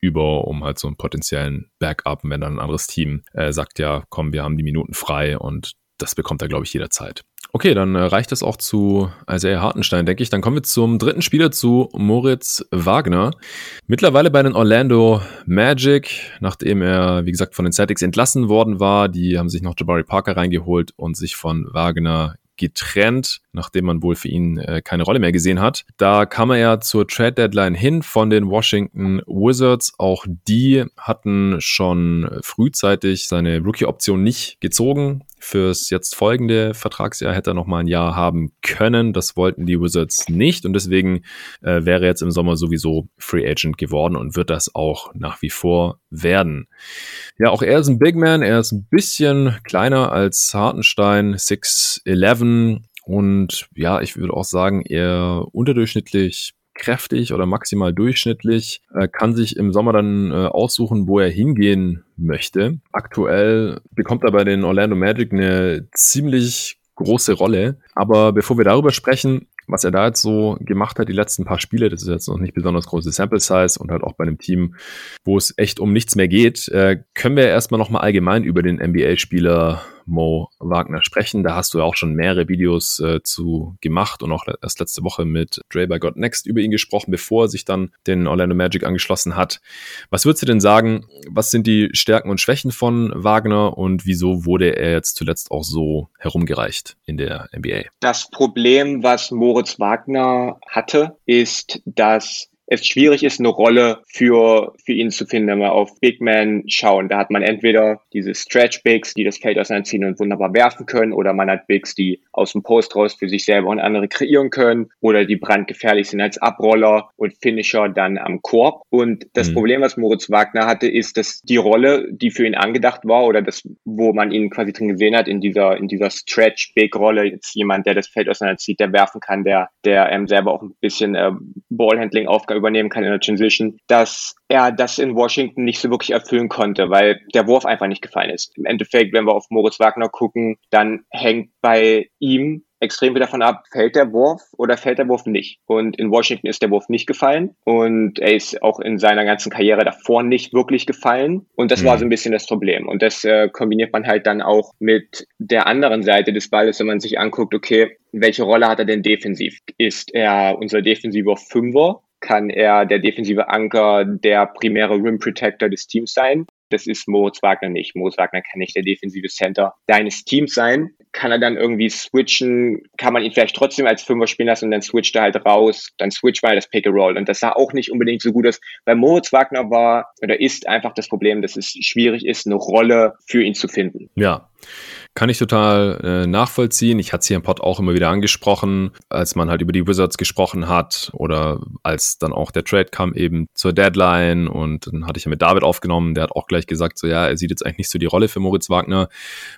über, um halt so einen potenziellen Backup, wenn dann ein anderes Team äh, sagt, ja, komm, wir haben die Minuten frei und das bekommt er, glaube ich, jederzeit. Okay, dann äh, reicht es auch zu Isaiah Hartenstein, denke ich. Dann kommen wir zum dritten Spieler, zu Moritz Wagner. Mittlerweile bei den Orlando Magic, nachdem er, wie gesagt, von den Celtics entlassen worden war. Die haben sich noch Jabari Parker reingeholt und sich von Wagner getrennt, nachdem man wohl für ihn äh, keine Rolle mehr gesehen hat. Da kam er ja zur Trade Deadline hin von den Washington Wizards. Auch die hatten schon frühzeitig seine Rookie-Option nicht gezogen. Fürs jetzt folgende Vertragsjahr hätte er noch mal ein Jahr haben können. Das wollten die Wizards nicht und deswegen äh, wäre er jetzt im Sommer sowieso Free Agent geworden und wird das auch nach wie vor werden. Ja, auch er ist ein Big Man. Er ist ein bisschen kleiner als Hartenstein, 6'11 und ja, ich würde auch sagen, eher unterdurchschnittlich kräftig oder maximal durchschnittlich, äh, kann sich im Sommer dann äh, aussuchen, wo er hingehen möchte. Aktuell bekommt er bei den Orlando Magic eine ziemlich große Rolle. Aber bevor wir darüber sprechen, was er da jetzt so gemacht hat, die letzten paar Spiele, das ist jetzt noch nicht besonders große Sample Size und halt auch bei einem Team, wo es echt um nichts mehr geht, äh, können wir erstmal nochmal allgemein über den NBA-Spieler Mo Wagner sprechen. Da hast du ja auch schon mehrere Videos äh, zu gemacht und auch erst letzte Woche mit Dre by God Next über ihn gesprochen, bevor er sich dann den Orlando Magic angeschlossen hat. Was würdest du denn sagen, was sind die Stärken und Schwächen von Wagner und wieso wurde er jetzt zuletzt auch so herumgereicht in der NBA? Das Problem, was Moritz Wagner hatte, ist, dass es schwierig ist, eine Rolle für, für ihn zu finden, wenn wir auf Big Man schauen. Da hat man entweder diese Stretch Bigs, die das Feld auseinanderziehen und wunderbar werfen können, oder man hat Bigs, die aus dem Post raus für sich selber und andere kreieren können, oder die brandgefährlich sind als Abroller und Finisher dann am Korb. Und das mhm. Problem, was Moritz Wagner hatte, ist, dass die Rolle, die für ihn angedacht war, oder das, wo man ihn quasi drin gesehen hat, in dieser, in dieser Stretch Big Rolle, jetzt jemand, der das Feld auseinanderzieht, der werfen kann, der, der ähm, selber auch ein bisschen äh, Ballhandling Aufgaben übernehmen kann in der Transition, dass er das in Washington nicht so wirklich erfüllen konnte, weil der Wurf einfach nicht gefallen ist. Im Endeffekt, wenn wir auf Moritz Wagner gucken, dann hängt bei ihm extrem wieder davon ab, fällt der Wurf oder fällt der Wurf nicht. Und in Washington ist der Wurf nicht gefallen und er ist auch in seiner ganzen Karriere davor nicht wirklich gefallen. Und das mhm. war so ein bisschen das Problem. Und das äh, kombiniert man halt dann auch mit der anderen Seite des Balles, wenn man sich anguckt, okay, welche Rolle hat er denn defensiv? Ist er unser defensiver Fünfer? Kann er der defensive Anker, der primäre Rim Protector des Teams sein? Das ist Moritz Wagner nicht. Moritz Wagner kann nicht der defensive Center deines Teams sein. Kann er dann irgendwie switchen? Kann man ihn vielleicht trotzdem als Fünfer spielen lassen und dann switcht er halt raus? Dann switcht mal das Pick and Roll. Und das sah auch nicht unbedingt so gut aus. Bei Moritz Wagner war oder ist einfach das Problem, dass es schwierig ist, eine Rolle für ihn zu finden. Ja. Kann ich total äh, nachvollziehen. Ich hatte es hier im Pod auch immer wieder angesprochen, als man halt über die Wizards gesprochen hat oder als dann auch der Trade kam eben zur Deadline und dann hatte ich ja mit David aufgenommen, der hat auch gleich gesagt, so ja, er sieht jetzt eigentlich nicht so die Rolle für Moritz Wagner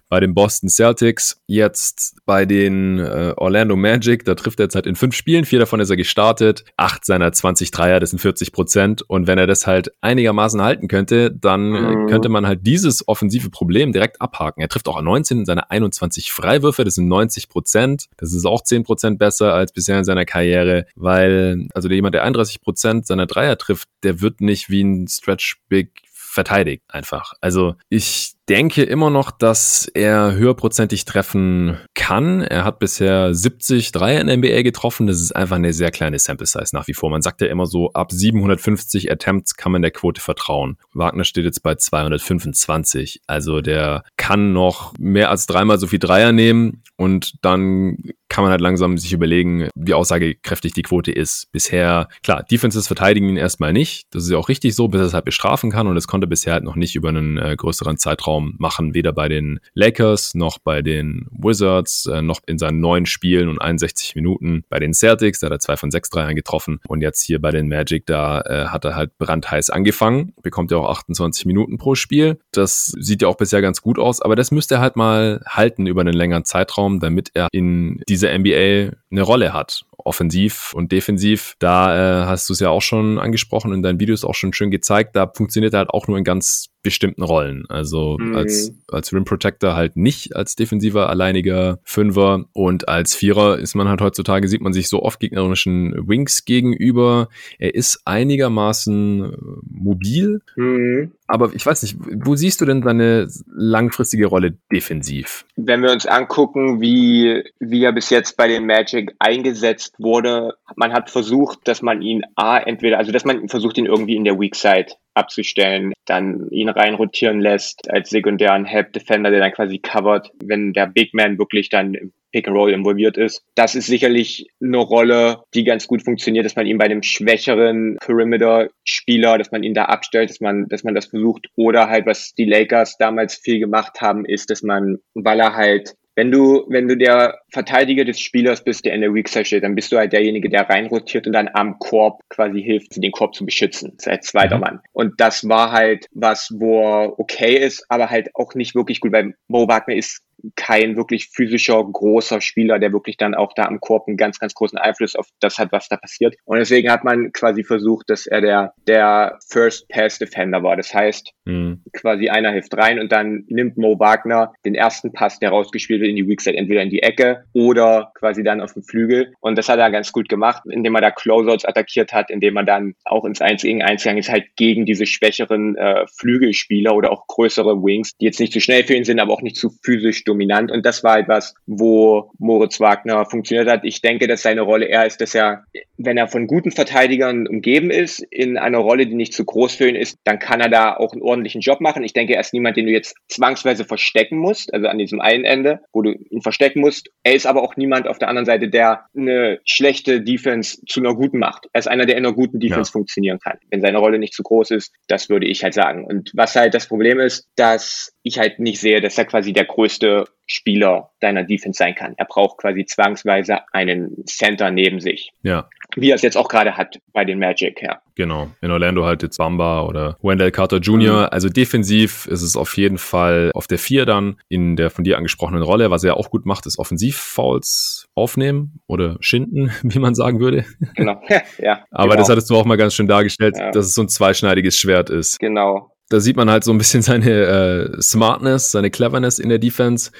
bei den Boston Celtics. Jetzt bei den äh, Orlando Magic, da trifft er jetzt halt in fünf Spielen, vier davon ist er gestartet, acht seiner 20 Dreier, das sind 40 Prozent und wenn er das halt einigermaßen halten könnte, dann äh, mhm. könnte man halt dieses offensive Problem direkt abhaken. Er trifft auch 19 seine 21 Freiwürfe, das sind 90 Prozent. Das ist auch 10 Prozent besser als bisher in seiner Karriere, weil, also jemand, der 31 Prozent seiner Dreier trifft, der wird nicht wie ein Stretch Big verteidigt einfach. Also ich denke immer noch, dass er höherprozentig treffen kann. Er hat bisher 70 Dreier in der NBA getroffen. Das ist einfach eine sehr kleine Sample Size nach wie vor. Man sagt ja immer so, ab 750 Attempts kann man der Quote vertrauen. Wagner steht jetzt bei 225. Also der kann noch mehr als dreimal so viel Dreier nehmen und dann kann man halt langsam sich überlegen, wie aussagekräftig die Quote ist. Bisher, klar, Defenses verteidigen ihn erstmal nicht. Das ist ja auch richtig so, bis er es halt bestrafen kann und es konnte bisher halt noch nicht über einen äh, größeren Zeitraum machen, weder bei den Lakers noch bei den Wizards, äh, noch in seinen neun Spielen und 61 Minuten bei den Celtics, da hat er zwei von sechs Dreiern getroffen und jetzt hier bei den Magic, da äh, hat er halt brandheiß angefangen, bekommt ja auch 28 Minuten pro Spiel. Das sieht ja auch bisher ganz gut aus, aber das müsste er halt mal halten über einen längeren Zeitraum, damit er in dieser NBA eine Rolle hat offensiv und defensiv. Da äh, hast du es ja auch schon angesprochen in deinen Videos auch schon schön gezeigt. Da funktioniert er halt auch nur in ganz bestimmten Rollen. Also mhm. als, als Rim Protector halt nicht als defensiver alleiniger Fünfer und als Vierer ist man halt heutzutage, sieht man sich so oft gegnerischen Wings gegenüber. Er ist einigermaßen äh, mobil, mhm. aber ich weiß nicht, wo siehst du denn seine langfristige Rolle defensiv? Wenn wir uns angucken, wie, wie er bis jetzt bei den Magic eingesetzt wurde, man hat versucht, dass man ihn A, entweder, also dass man versucht, ihn irgendwie in der Weak Side abzustellen, dann ihn reinrotieren lässt als sekundären Help Defender, der dann quasi covert, wenn der Big Man wirklich dann im Pick and Roll involviert ist. Das ist sicherlich eine Rolle, die ganz gut funktioniert, dass man ihn bei dem schwächeren Perimeter-Spieler, dass man ihn da abstellt, dass man, dass man das versucht. Oder halt, was die Lakers damals viel gemacht haben, ist, dass man, weil er halt wenn du, wenn du der Verteidiger des Spielers bist, der in der Weak Side steht, dann bist du halt derjenige, der reinrotiert und dann am Korb quasi hilft, den Korb zu beschützen, als zweiter mhm. Mann. Und das war halt was, wo okay ist, aber halt auch nicht wirklich gut, weil Mo Wagner ist kein wirklich physischer, großer Spieler, der wirklich dann auch da am Korb einen ganz, ganz großen Einfluss auf das hat, was da passiert. Und deswegen hat man quasi versucht, dass er der, der First Pass Defender war. Das heißt, mhm. quasi einer hilft rein und dann nimmt Mo Wagner den ersten Pass, der rausgespielt wird, in die Weakside, entweder in die Ecke oder quasi dann auf den Flügel. Und das hat er ganz gut gemacht, indem er da Closeouts attackiert hat, indem er dann auch ins 1 gegen 1 gegangen ist, halt gegen diese schwächeren äh, Flügelspieler oder auch größere Wings, die jetzt nicht zu schnell für ihn sind, aber auch nicht zu physisch dominant. Und das war etwas, wo Moritz Wagner funktioniert hat. Ich denke, dass seine Rolle eher ist, dass er, wenn er von guten Verteidigern umgeben ist, in einer Rolle, die nicht zu groß für ihn ist, dann kann er da auch einen ordentlichen Job machen. Ich denke, er ist niemand, den du jetzt zwangsweise verstecken musst, also an diesem einen Ende, wo du ihn verstecken musst. Er ist aber auch niemand auf der anderen Seite, der eine schlechte Defense zu einer guten macht. Er ist einer, der in einer guten Defense ja. funktionieren kann. Wenn seine Rolle nicht zu groß ist, das würde ich halt sagen. Und was halt das Problem ist, dass ich halt nicht sehe, dass er quasi der größte Spieler deiner Defense sein kann. Er braucht quasi zwangsweise einen Center neben sich. Ja. Wie er es jetzt auch gerade hat bei den Magic, ja. Genau. In Orlando halt jetzt Bamba oder Wendell Carter Jr. Mhm. Also defensiv ist es auf jeden Fall auf der vier dann in der von dir angesprochenen Rolle. Was er auch gut macht, ist Offensivfouls aufnehmen oder schinden, *laughs* wie man sagen würde. Genau. *laughs* ja. Aber genau. das hattest du auch mal ganz schön dargestellt, ja. dass es so ein zweischneidiges Schwert ist. Genau. Da sieht man halt so ein bisschen *laughs* seine äh, Smartness, seine Cleverness in der Defense.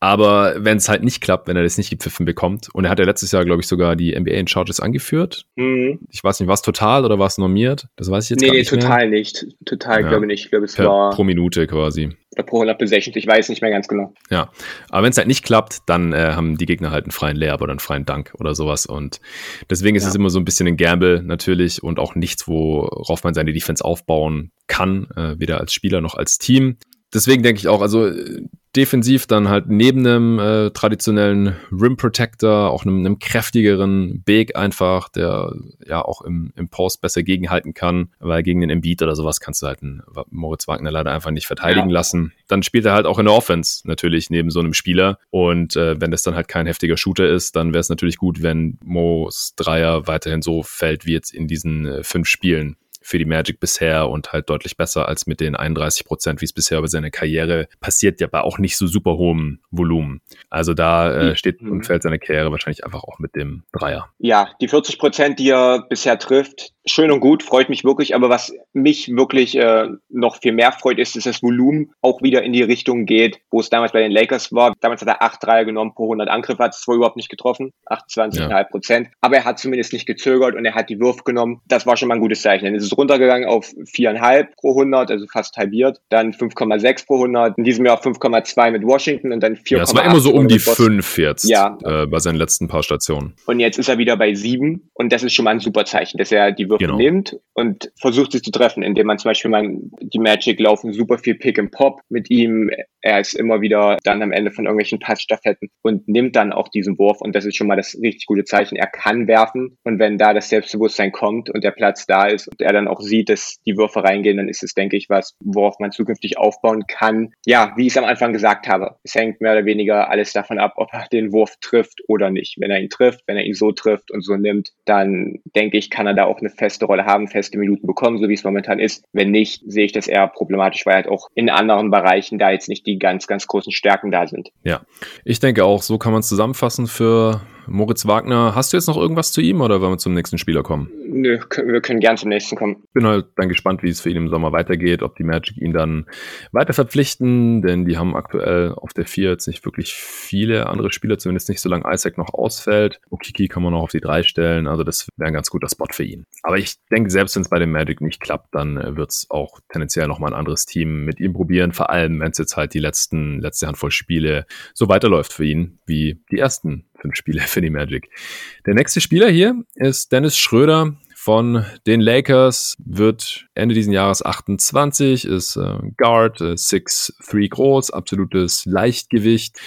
Aber wenn es halt nicht klappt, wenn er das nicht gepfiffen bekommt, und er hat ja letztes Jahr, glaube ich, sogar die NBA in Charges angeführt. Mhm. Ich weiß nicht, war es total oder war es normiert? Das weiß ich jetzt nee, gar nicht. Nee, total mehr. nicht. Total, ja. glaube ich nicht. Ich glaube, es per, war. Pro Minute quasi. Oder pro 100 Possessions, ich weiß nicht mehr ganz genau. Ja, aber wenn es halt nicht klappt, dann äh, haben die Gegner halt einen freien Layup oder einen freien Dank oder sowas. Und deswegen ist ja. es immer so ein bisschen ein Gamble natürlich und auch nichts, worauf man seine Defense aufbauen kann, äh, weder als Spieler noch als Team deswegen denke ich auch, also defensiv dann halt neben einem äh, traditionellen Rim Protector, auch einem, einem kräftigeren Big einfach, der ja auch im, im Post besser gegenhalten kann, weil gegen den Embiid oder sowas kannst du halt einen Moritz Wagner leider einfach nicht verteidigen ja. lassen. Dann spielt er halt auch in der Offense natürlich neben so einem Spieler und äh, wenn das dann halt kein heftiger Shooter ist, dann wäre es natürlich gut, wenn Mo's Dreier weiterhin so fällt wie jetzt in diesen äh, fünf Spielen für die Magic bisher und halt deutlich besser als mit den 31 Prozent, wie es bisher über seine Karriere passiert, ja bei auch nicht so super hohem Volumen. Also da äh, mhm. steht und fällt seine Karriere wahrscheinlich einfach auch mit dem Dreier. Ja, die 40 Prozent, die er bisher trifft, schön und gut, freut mich wirklich. Aber was mich wirklich äh, noch viel mehr freut, ist, dass das Volumen auch wieder in die Richtung geht, wo es damals bei den Lakers war. Damals hat er 8 Dreier genommen pro 100 Angriffe, hat es zwar überhaupt nicht getroffen, 28,5 ja. Prozent. Aber er hat zumindest nicht gezögert und er hat die Würfe genommen. Das war schon mal ein gutes Zeichen. Dann ist es runtergegangen auf 4,5 pro 100, also fast halbiert. Dann 5,6 pro 100. In diesem Jahr 5,2 mit Washington und dann 4,8. Ja, es war immer so um die 5 jetzt ja. äh, bei seinen letzten paar Stationen. Und jetzt ist er wieder bei 7 und das ist schon mal ein super Zeichen, dass er die Würfe genau. nimmt und versucht sie zu treffen, indem man zum Beispiel man, die Magic laufen super viel Pick and Pop mit ihm. Er ist immer wieder dann am Ende von irgendwelchen Passstaffetten und nimmt dann auch diesen Wurf und das ist schon mal das richtig gute Zeichen. Er kann werfen und wenn da das Selbstbewusstsein kommt und der Platz da ist und er dann auch sieht, dass die Würfe reingehen, dann ist es, denke ich, was, worauf man zukünftig aufbauen kann. Ja, wie ich es am Anfang gesagt habe, es hängt mehr oder weniger alles davon ab, ob er den Wurf trifft oder nicht. Wenn er ihn trifft, wenn er ihn so trifft und so nimmt, dann denke ich, kann er da auch eine feste Rolle haben, feste Minuten bekommen, so wie es momentan ist. Wenn nicht, sehe ich das eher problematisch, weil halt auch in anderen Bereichen da jetzt nicht die ganz, ganz großen Stärken da sind. Ja, ich denke auch, so kann man es zusammenfassen für Moritz Wagner, hast du jetzt noch irgendwas zu ihm oder wollen wir zum nächsten Spieler kommen? Nö, wir können gern zum nächsten kommen. Bin halt dann gespannt, wie es für ihn im Sommer weitergeht, ob die Magic ihn dann weiter verpflichten, denn die haben aktuell auf der 4 jetzt nicht wirklich viele andere Spieler, zumindest nicht solange Isaac noch ausfällt. Okiki kann man noch auf die 3 stellen, also das wäre ein ganz guter Spot für ihn. Aber ich denke, selbst wenn es bei den Magic nicht klappt, dann äh, wird es auch tendenziell nochmal ein anderes Team mit ihm probieren, vor allem wenn es jetzt halt die letzten, letzte Handvoll Spiele so weiterläuft für ihn, wie die ersten fünf Spiele für die Magic. Der nächste Spieler hier ist Dennis Schröder von den Lakers, wird Ende diesen Jahres 28, ist äh, Guard, äh, 6'3 groß, absolutes Leichtgewicht,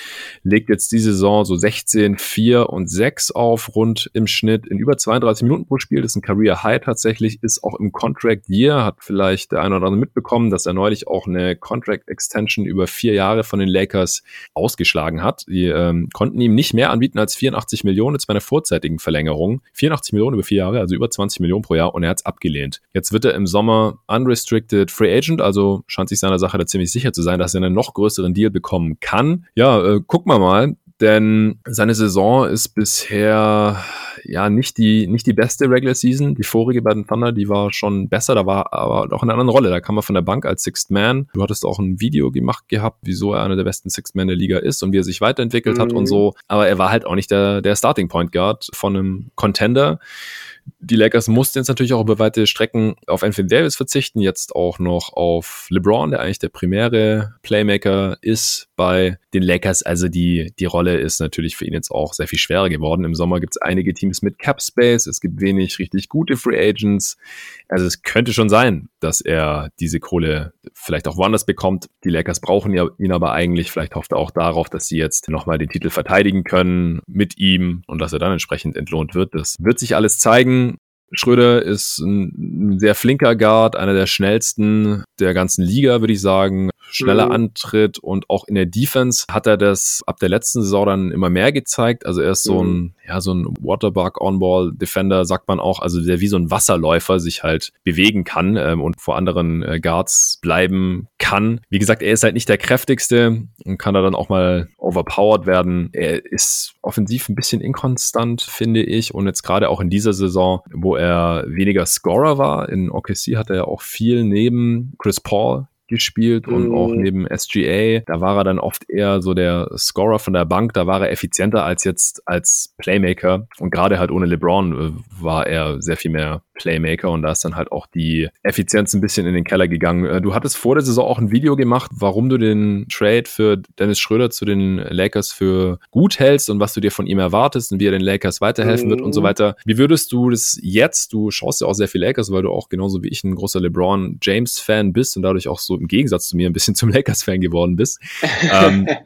legt jetzt die Saison so 16, 4 und 6 auf, rund im Schnitt in über 32 Minuten pro Spiel. Das ist ein Career High tatsächlich, ist auch im Contract Year, hat vielleicht der eine oder andere mitbekommen, dass er neulich auch eine Contract Extension über vier Jahre von den Lakers ausgeschlagen hat. Die ähm, konnten ihm nicht mehr anbieten als 84 Millionen jetzt bei einer vorzeitigen Verlängerung. 84 Millionen über vier Jahre, also über 20 Millionen Millionen pro Jahr und er hat es abgelehnt. Jetzt wird er im Sommer unrestricted Free Agent, also scheint sich seiner Sache da ziemlich sicher zu sein, dass er einen noch größeren Deal bekommen kann. Ja, äh, gucken wir mal denn seine Saison ist bisher ja nicht die nicht die beste Regular Season. Die vorige bei den Thunder, die war schon besser, da war aber auch in einer anderen Rolle. Da kam er von der Bank als Sixth Man. Du hattest auch ein Video gemacht gehabt, wieso er einer der besten Sixth Man der Liga ist und wie er sich weiterentwickelt mhm. hat und mhm. so. Aber er war halt auch nicht der der Starting Point Guard von einem Contender die Lakers mussten jetzt natürlich auch über weite Strecken auf Anthony Davis verzichten, jetzt auch noch auf LeBron, der eigentlich der primäre Playmaker ist bei den Lakers. Also die, die Rolle ist natürlich für ihn jetzt auch sehr viel schwerer geworden. Im Sommer gibt es einige Teams mit Cap Space, es gibt wenig richtig gute Free Agents. Also es könnte schon sein, dass er diese Kohle vielleicht auch woanders bekommt. Die Lakers brauchen ihn aber eigentlich. Vielleicht hofft er auch darauf, dass sie jetzt nochmal den Titel verteidigen können mit ihm und dass er dann entsprechend entlohnt wird. Das wird sich alles zeigen. Schröder ist ein sehr flinker Guard, einer der schnellsten der ganzen Liga, würde ich sagen. Schneller mhm. Antritt und auch in der Defense hat er das ab der letzten Saison dann immer mehr gezeigt. Also er ist so ein, mhm. ja, so ein Waterbug On-Ball Defender, sagt man auch, also der wie so ein Wasserläufer sich halt bewegen kann ähm, und vor anderen äh, Guards bleiben kann. Wie gesagt, er ist halt nicht der kräftigste und kann da dann auch mal overpowered werden. Er ist offensiv ein bisschen inkonstant, finde ich. Und jetzt gerade auch in dieser Saison, wo er weniger Scorer war. In OKC hat er ja auch viel neben Chris Paul gespielt und auch mhm. neben SGA. Da war er dann oft eher so der Scorer von der Bank. Da war er effizienter als jetzt als Playmaker. Und gerade halt ohne LeBron äh, war er sehr viel mehr Playmaker und da ist dann halt auch die Effizienz ein bisschen in den Keller gegangen. Äh, du hattest vor der Saison auch ein Video gemacht, warum du den Trade für Dennis Schröder zu den Lakers für gut hältst und was du dir von ihm erwartest und wie er den Lakers weiterhelfen mhm. wird und so mhm. weiter. Wie würdest du das jetzt, du schaust ja auch sehr viel Lakers, weil du auch genauso wie ich ein großer LeBron James Fan bist und dadurch auch so im Gegensatz zu mir ein bisschen *laughs* zum Lakers Fan geworden bist. ähm, *laughs*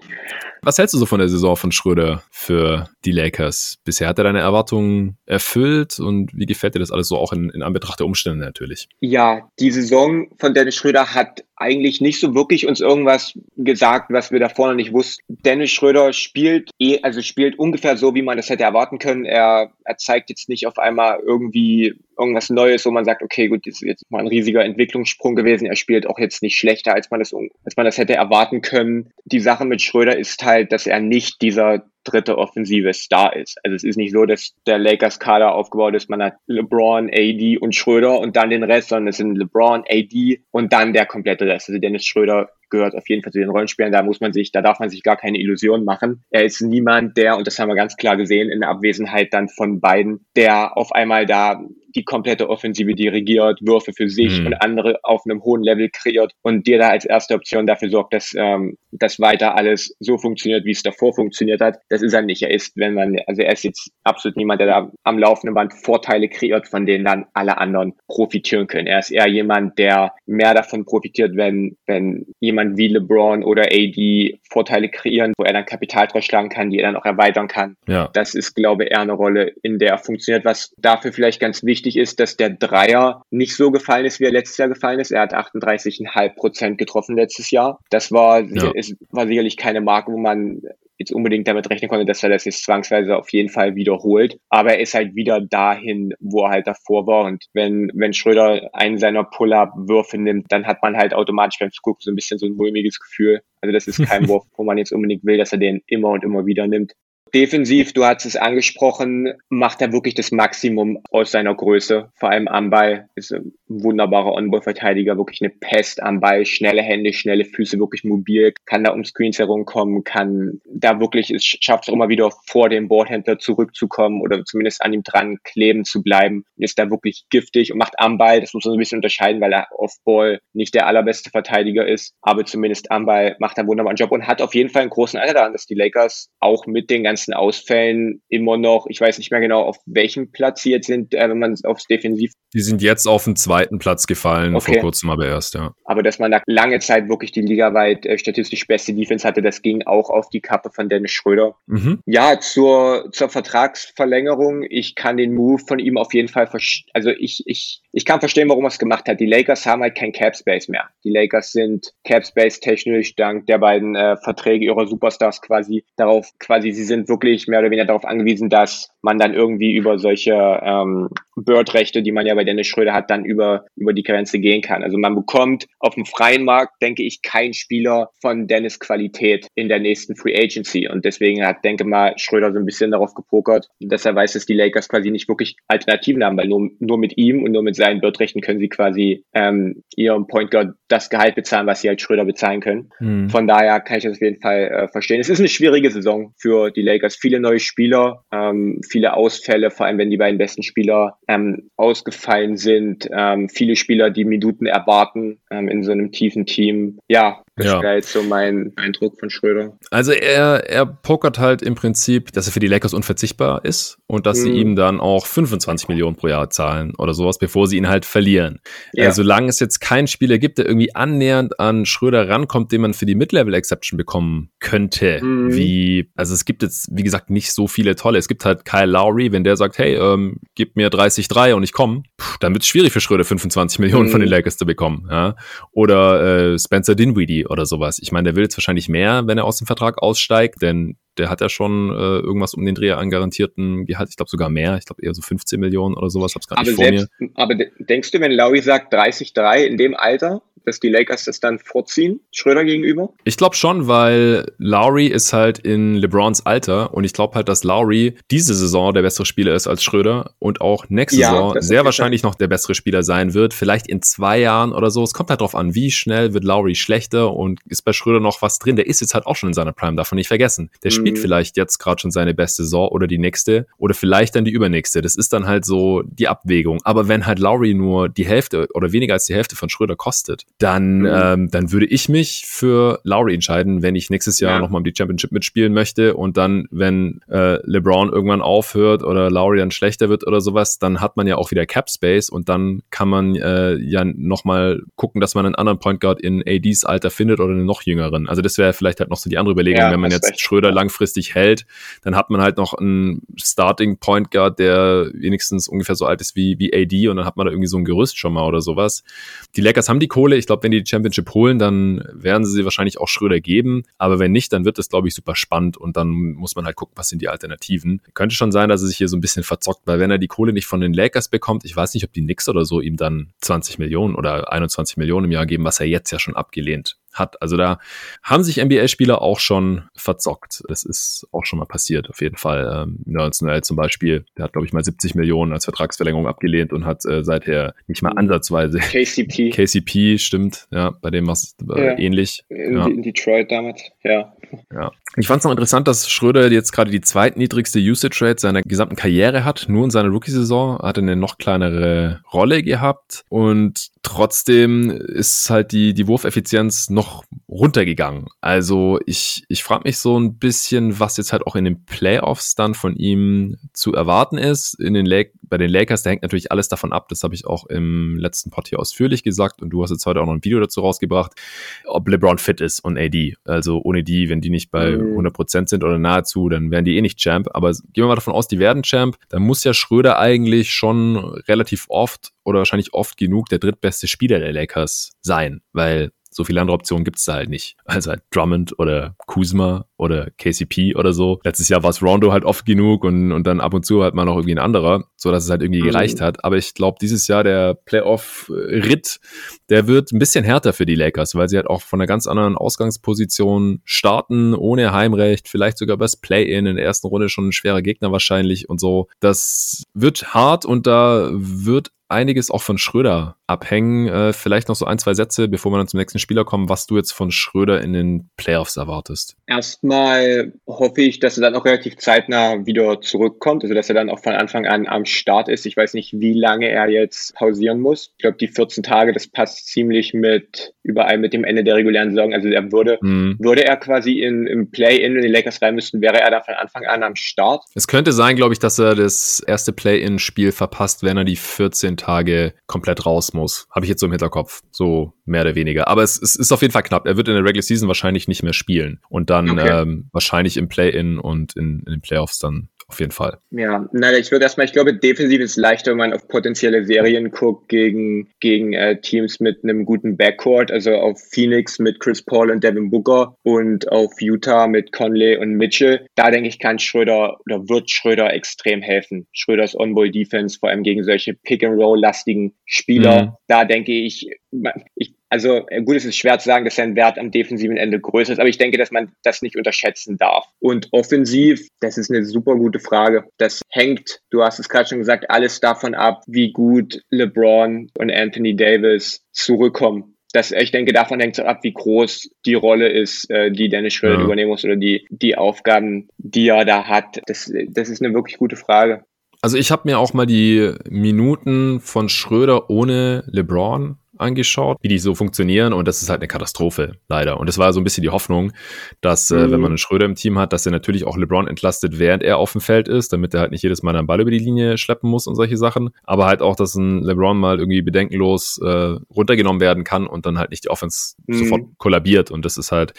was hältst du so von der Saison von Schröder für die Lakers? Bisher hat er deine Erwartungen erfüllt und wie gefällt dir das alles so auch in, in Anbetracht der Umstände natürlich? Ja, die Saison von Dennis Schröder hat eigentlich nicht so wirklich uns irgendwas gesagt, was wir davor noch nicht wussten. Dennis Schröder spielt eh, also spielt ungefähr so, wie man das hätte erwarten können. Er, er zeigt jetzt nicht auf einmal irgendwie irgendwas Neues, wo man sagt, okay, gut, das ist jetzt mal ein riesiger Entwicklungssprung gewesen. Er spielt auch jetzt nicht schlechter, als man das, als man das hätte erwarten können. Die Sache mit Schröder ist halt, dass er nicht dieser dritte offensive Star ist. Also es ist nicht so, dass der Lakers Kader aufgebaut ist, man hat LeBron, AD und Schröder und dann den Rest, sondern es sind LeBron, AD und dann der komplette Rest. Also Dennis Schröder gehört auf jeden Fall zu den Rollenspielern. Da muss man sich, da darf man sich gar keine Illusionen machen. Er ist niemand, der, und das haben wir ganz klar gesehen, in der Abwesenheit dann von beiden, der auf einmal da die komplette Offensive dirigiert, Würfe für sich mhm. und andere auf einem hohen Level kreiert und dir da als erste Option dafür sorgt, dass ähm, das weiter alles so funktioniert, wie es davor funktioniert hat. Das ist er nicht. Er ist, wenn man, also er ist jetzt absolut niemand, der da am laufenden Band Vorteile kreiert, von denen dann alle anderen profitieren können. Er ist eher jemand, der mehr davon profitiert, wenn, wenn jemand jemand wie LeBron oder AD Vorteile kreieren, wo er dann Kapital draus schlagen kann, die er dann auch erweitern kann. Ja. Das ist, glaube ich, eher eine Rolle, in der er funktioniert. Was dafür vielleicht ganz wichtig ist, dass der Dreier nicht so gefallen ist, wie er letztes Jahr gefallen ist. Er hat 38,5 Prozent getroffen letztes Jahr. Das war, ja. ist, war sicherlich keine Marke, wo man jetzt unbedingt damit rechnen konnte, dass er das jetzt zwangsweise auf jeden Fall wiederholt. Aber er ist halt wieder dahin, wo er halt davor war. Und wenn, wenn Schröder einen seiner Pull-Up-Würfe nimmt, dann hat man halt automatisch beim Gucken so ein bisschen so ein mulmiges Gefühl. Also das ist kein *laughs* Wurf, wo man jetzt unbedingt will, dass er den immer und immer wieder nimmt. Defensiv, du hast es angesprochen, macht er wirklich das Maximum aus seiner Größe. Vor allem am Ball ist ein wunderbarer On-Ball-Verteidiger, wirklich eine Pest am Ball, schnelle Hände, schnelle Füße, wirklich mobil, kann da um Screens herumkommen, kann da wirklich, es schafft es immer wieder vor dem Boardhändler zurückzukommen oder zumindest an ihm dran kleben zu bleiben, ist da wirklich giftig und macht am Ball, das muss man so ein bisschen unterscheiden, weil er Off-Ball nicht der allerbeste Verteidiger ist, aber zumindest am Ball macht er einen wunderbaren Job und hat auf jeden Fall einen großen Anteil daran, dass die Lakers auch mit den ganzen ganzen Ausfällen immer noch, ich weiß nicht mehr genau, auf welchem Platz sie jetzt sind, äh, wenn man aufs Defensiv. Die sind jetzt auf den zweiten Platz gefallen, okay. vor kurzem aber erst, ja. Aber dass man da lange Zeit wirklich die ligaweit äh, statistisch beste Defense hatte, das ging auch auf die Kappe von Dennis Schröder. Mhm. Ja, zur, zur Vertragsverlängerung, ich kann den Move von ihm auf jeden Fall, also ich, ich, ich kann verstehen, warum er es gemacht hat. Die Lakers haben halt kein Cap Space mehr. Die Lakers sind Cap Space technisch dank der beiden äh, Verträge ihrer Superstars quasi darauf, quasi sie sind wirklich mehr oder weniger darauf angewiesen, dass man dann irgendwie über solche ähm, Bird-Rechte, die man ja bei Dennis Schröder hat, dann über, über die Grenze gehen kann. Also man bekommt auf dem freien Markt, denke ich, keinen Spieler von Dennis Qualität in der nächsten Free Agency. Und deswegen hat, denke mal, Schröder so ein bisschen darauf gepokert, dass er weiß, dass die Lakers quasi nicht wirklich Alternativen haben, weil nur, nur mit ihm und nur mit seinen Bird-Rechten können sie quasi ähm, ihrem Point Guard das Gehalt bezahlen, was sie als Schröder bezahlen können. Mhm. Von daher kann ich das auf jeden Fall äh, verstehen. Es ist eine schwierige Saison für die Lakers. Viele neue Spieler, ähm, viele Ausfälle, vor allem wenn die beiden besten Spieler ähm, ausgefallen sind. Ähm, viele Spieler, die Minuten erwarten ähm, in so einem tiefen Team. Ja, das ja. wäre jetzt so mein Eindruck von Schröder. Also er, er pokert halt im Prinzip, dass er für die Lakers unverzichtbar ist und dass mhm. sie ihm dann auch 25 Millionen pro Jahr zahlen oder sowas, bevor sie ihn halt verlieren. Ja. Äh, solange es jetzt keinen Spieler gibt, der irgendwie annähernd an Schröder rankommt, den man für die Mid-Level-Exception bekommen könnte, mhm. wie, also es gibt jetzt, wie gesagt, nicht so viele tolle. Es gibt halt Kyle Lowry, wenn der sagt, hey, ähm, gib mir 30-3 und ich komme, dann wird es schwierig für Schröder 25 Millionen mhm. von den Lakers zu bekommen. Ja? Oder äh, Spencer Dinwiddie oder sowas. Ich meine, der will jetzt wahrscheinlich mehr, wenn er aus dem Vertrag aussteigt, denn der hat ja schon äh, irgendwas um den Dreh an garantierten Gehalt. Ich glaube sogar mehr. Ich glaube eher so 15 Millionen oder sowas. Hab's gar nicht vor selbst, mir. Aber denkst du, wenn Lowry sagt 30-3 in dem Alter, dass die Lakers das dann vorziehen, Schröder gegenüber? Ich glaube schon, weil Lowry ist halt in LeBrons Alter und ich glaube halt, dass Lowry diese Saison der bessere Spieler ist als Schröder und auch nächste ja, Saison sehr wahrscheinlich noch der bessere Spieler sein wird. Vielleicht in zwei Jahren oder so. Es kommt halt drauf an, wie schnell wird Lowry schlechter und ist bei Schröder noch was drin. Der ist jetzt halt auch schon in seiner Prime, davon nicht vergessen. Der mhm. spielt vielleicht jetzt gerade schon seine beste Saison oder die nächste oder vielleicht dann die übernächste. Das ist dann halt so die Abwägung. Aber wenn halt Lowry nur die Hälfte oder weniger als die Hälfte von Schröder kostet, dann, mhm. ähm, dann würde ich mich für Lowry entscheiden, wenn ich nächstes Jahr ja. nochmal um die Championship mitspielen möchte und dann, wenn äh, LeBron irgendwann aufhört oder Lowry dann schlechter wird oder sowas, dann hat man ja auch wieder Cap Space und dann kann man äh, ja nochmal gucken, dass man einen anderen Point Guard in ADs Alter findet oder einen noch jüngeren. Also das wäre vielleicht halt noch so die andere Überlegung, ja, wenn man jetzt recht. Schröder langfristig hält, dann hat man halt noch einen Starting Point Guard, der wenigstens ungefähr so alt ist wie, wie AD und dann hat man da irgendwie so ein Gerüst schon mal oder sowas. Die Lakers haben die Kohle. Ich glaube, wenn die die Championship holen, dann werden sie sie wahrscheinlich auch Schröder geben. Aber wenn nicht, dann wird das, glaube ich, super spannend und dann muss man halt gucken, was sind die Alternativen. Könnte schon sein, dass er sich hier so ein bisschen verzockt, weil wenn er die Kohle nicht von den Lakers bekommt, ich weiß nicht, ob die Knicks oder so ihm dann 20 Millionen oder 21 Millionen im Jahr geben, was er jetzt ja schon abgelehnt hat. Also da haben sich NBA-Spieler auch schon verzockt. Das ist auch schon mal passiert, auf jeden Fall. Ähm, Nerds Noel zum Beispiel, der hat, glaube ich, mal 70 Millionen als Vertragsverlängerung abgelehnt und hat äh, seither nicht mal ansatzweise. KCP. KCP, stimmt, ja, bei dem war es äh, ja. ähnlich. In, ja. in, Detroit damals, ja. Ja. Ich fand es noch interessant, dass Schröder jetzt gerade die zweitniedrigste Usage Rate seiner gesamten Karriere hat. Nur in seiner Rookie-Saison hat er eine noch kleinere Rolle gehabt und trotzdem ist halt die, die Wurfeffizienz noch runtergegangen. Also ich, ich frage mich so ein bisschen, was jetzt halt auch in den Playoffs dann von ihm zu erwarten ist. In den bei den Lakers, da hängt natürlich alles davon ab, das habe ich auch im letzten Pod hier ausführlich gesagt und du hast jetzt heute auch noch ein Video dazu rausgebracht, ob LeBron fit ist und AD. Also ohne die, wenn die nicht bei 100% mhm. sind oder nahezu, dann wären die eh nicht Champ. Aber gehen wir mal davon aus, die werden Champ. Dann muss ja Schröder eigentlich schon relativ oft oder wahrscheinlich oft genug der drittbeste Spieler der Lakers sein, weil so viele andere Optionen gibt es da halt nicht. Also halt Drummond oder Kuzma oder KCP oder so. Letztes Jahr war es Rondo halt oft genug und, und dann ab und zu halt mal noch irgendwie ein anderer, so dass es halt irgendwie mhm. gereicht hat. Aber ich glaube, dieses Jahr der Playoff-Ritt, der wird ein bisschen härter für die Lakers, weil sie halt auch von einer ganz anderen Ausgangsposition starten, ohne Heimrecht, vielleicht sogar das Play-In in der ersten Runde schon ein schwerer Gegner wahrscheinlich und so. Das wird hart und da wird einiges auch von Schröder abhängen. Äh, vielleicht noch so ein, zwei Sätze, bevor wir dann zum nächsten Spieler kommen, was du jetzt von Schröder in den Playoffs erwartest. Erstmal hoffe ich, dass er dann auch relativ zeitnah wieder zurückkommt, also dass er dann auch von Anfang an am Start ist. Ich weiß nicht, wie lange er jetzt pausieren muss. Ich glaube, die 14 Tage, das passt ziemlich mit überall mit dem Ende der regulären Saison. Also er würde, mhm. würde er quasi in, im Play-In, wenn die Lakers rein müssten, wäre er da von Anfang an am Start. Es könnte sein, glaube ich, dass er das erste Play-In-Spiel verpasst, wenn er die 14 Tage komplett raus muss. Habe ich jetzt so im Hinterkopf, so mehr oder weniger. Aber es, es, ist auf jeden Fall knapp. Er wird in der Regular Season wahrscheinlich nicht mehr spielen und dann okay. ähm, wahrscheinlich im Play-In und in, in den Playoffs dann auf jeden Fall. Ja, nein, ich würde erstmal, ich glaube, defensiv ist es leichter, wenn man auf potenzielle Serien guckt gegen, gegen äh, Teams mit einem guten Backcourt, also auf Phoenix mit Chris Paul und Devin Booker und auf Utah mit Conley und Mitchell. Da denke ich, kann Schröder oder wird Schröder extrem helfen. Schröders On-Ball-Defense, vor allem gegen solche Pick-and-Roll-lastigen Spieler. Mhm. Da denke ich, ich also äh, gut, es ist schwer zu sagen, dass sein Wert am defensiven Ende größer ist, aber ich denke, dass man das nicht unterschätzen darf. Und offensiv, das ist eine super gute Frage. Das hängt, du hast es gerade schon gesagt, alles davon ab, wie gut LeBron und Anthony Davis zurückkommen. Das, ich denke, davon hängt es ab, wie groß die Rolle ist, äh, die Dennis Schröder ja. übernehmen muss oder die, die Aufgaben, die er da hat. Das, das ist eine wirklich gute Frage. Also ich habe mir auch mal die Minuten von Schröder ohne LeBron angeschaut, wie die so funktionieren und das ist halt eine Katastrophe, leider. Und das war so ein bisschen die Hoffnung, dass, mhm. äh, wenn mhm. man einen Schröder im Team hat, dass er natürlich auch LeBron entlastet, während er auf dem Feld ist, damit er halt nicht jedes Mal einen Ball über die Linie schleppen muss und solche Sachen. Aber halt auch, dass ein LeBron mal irgendwie bedenkenlos äh, runtergenommen werden kann und dann halt nicht die Offense mhm. sofort kollabiert. Und das ist halt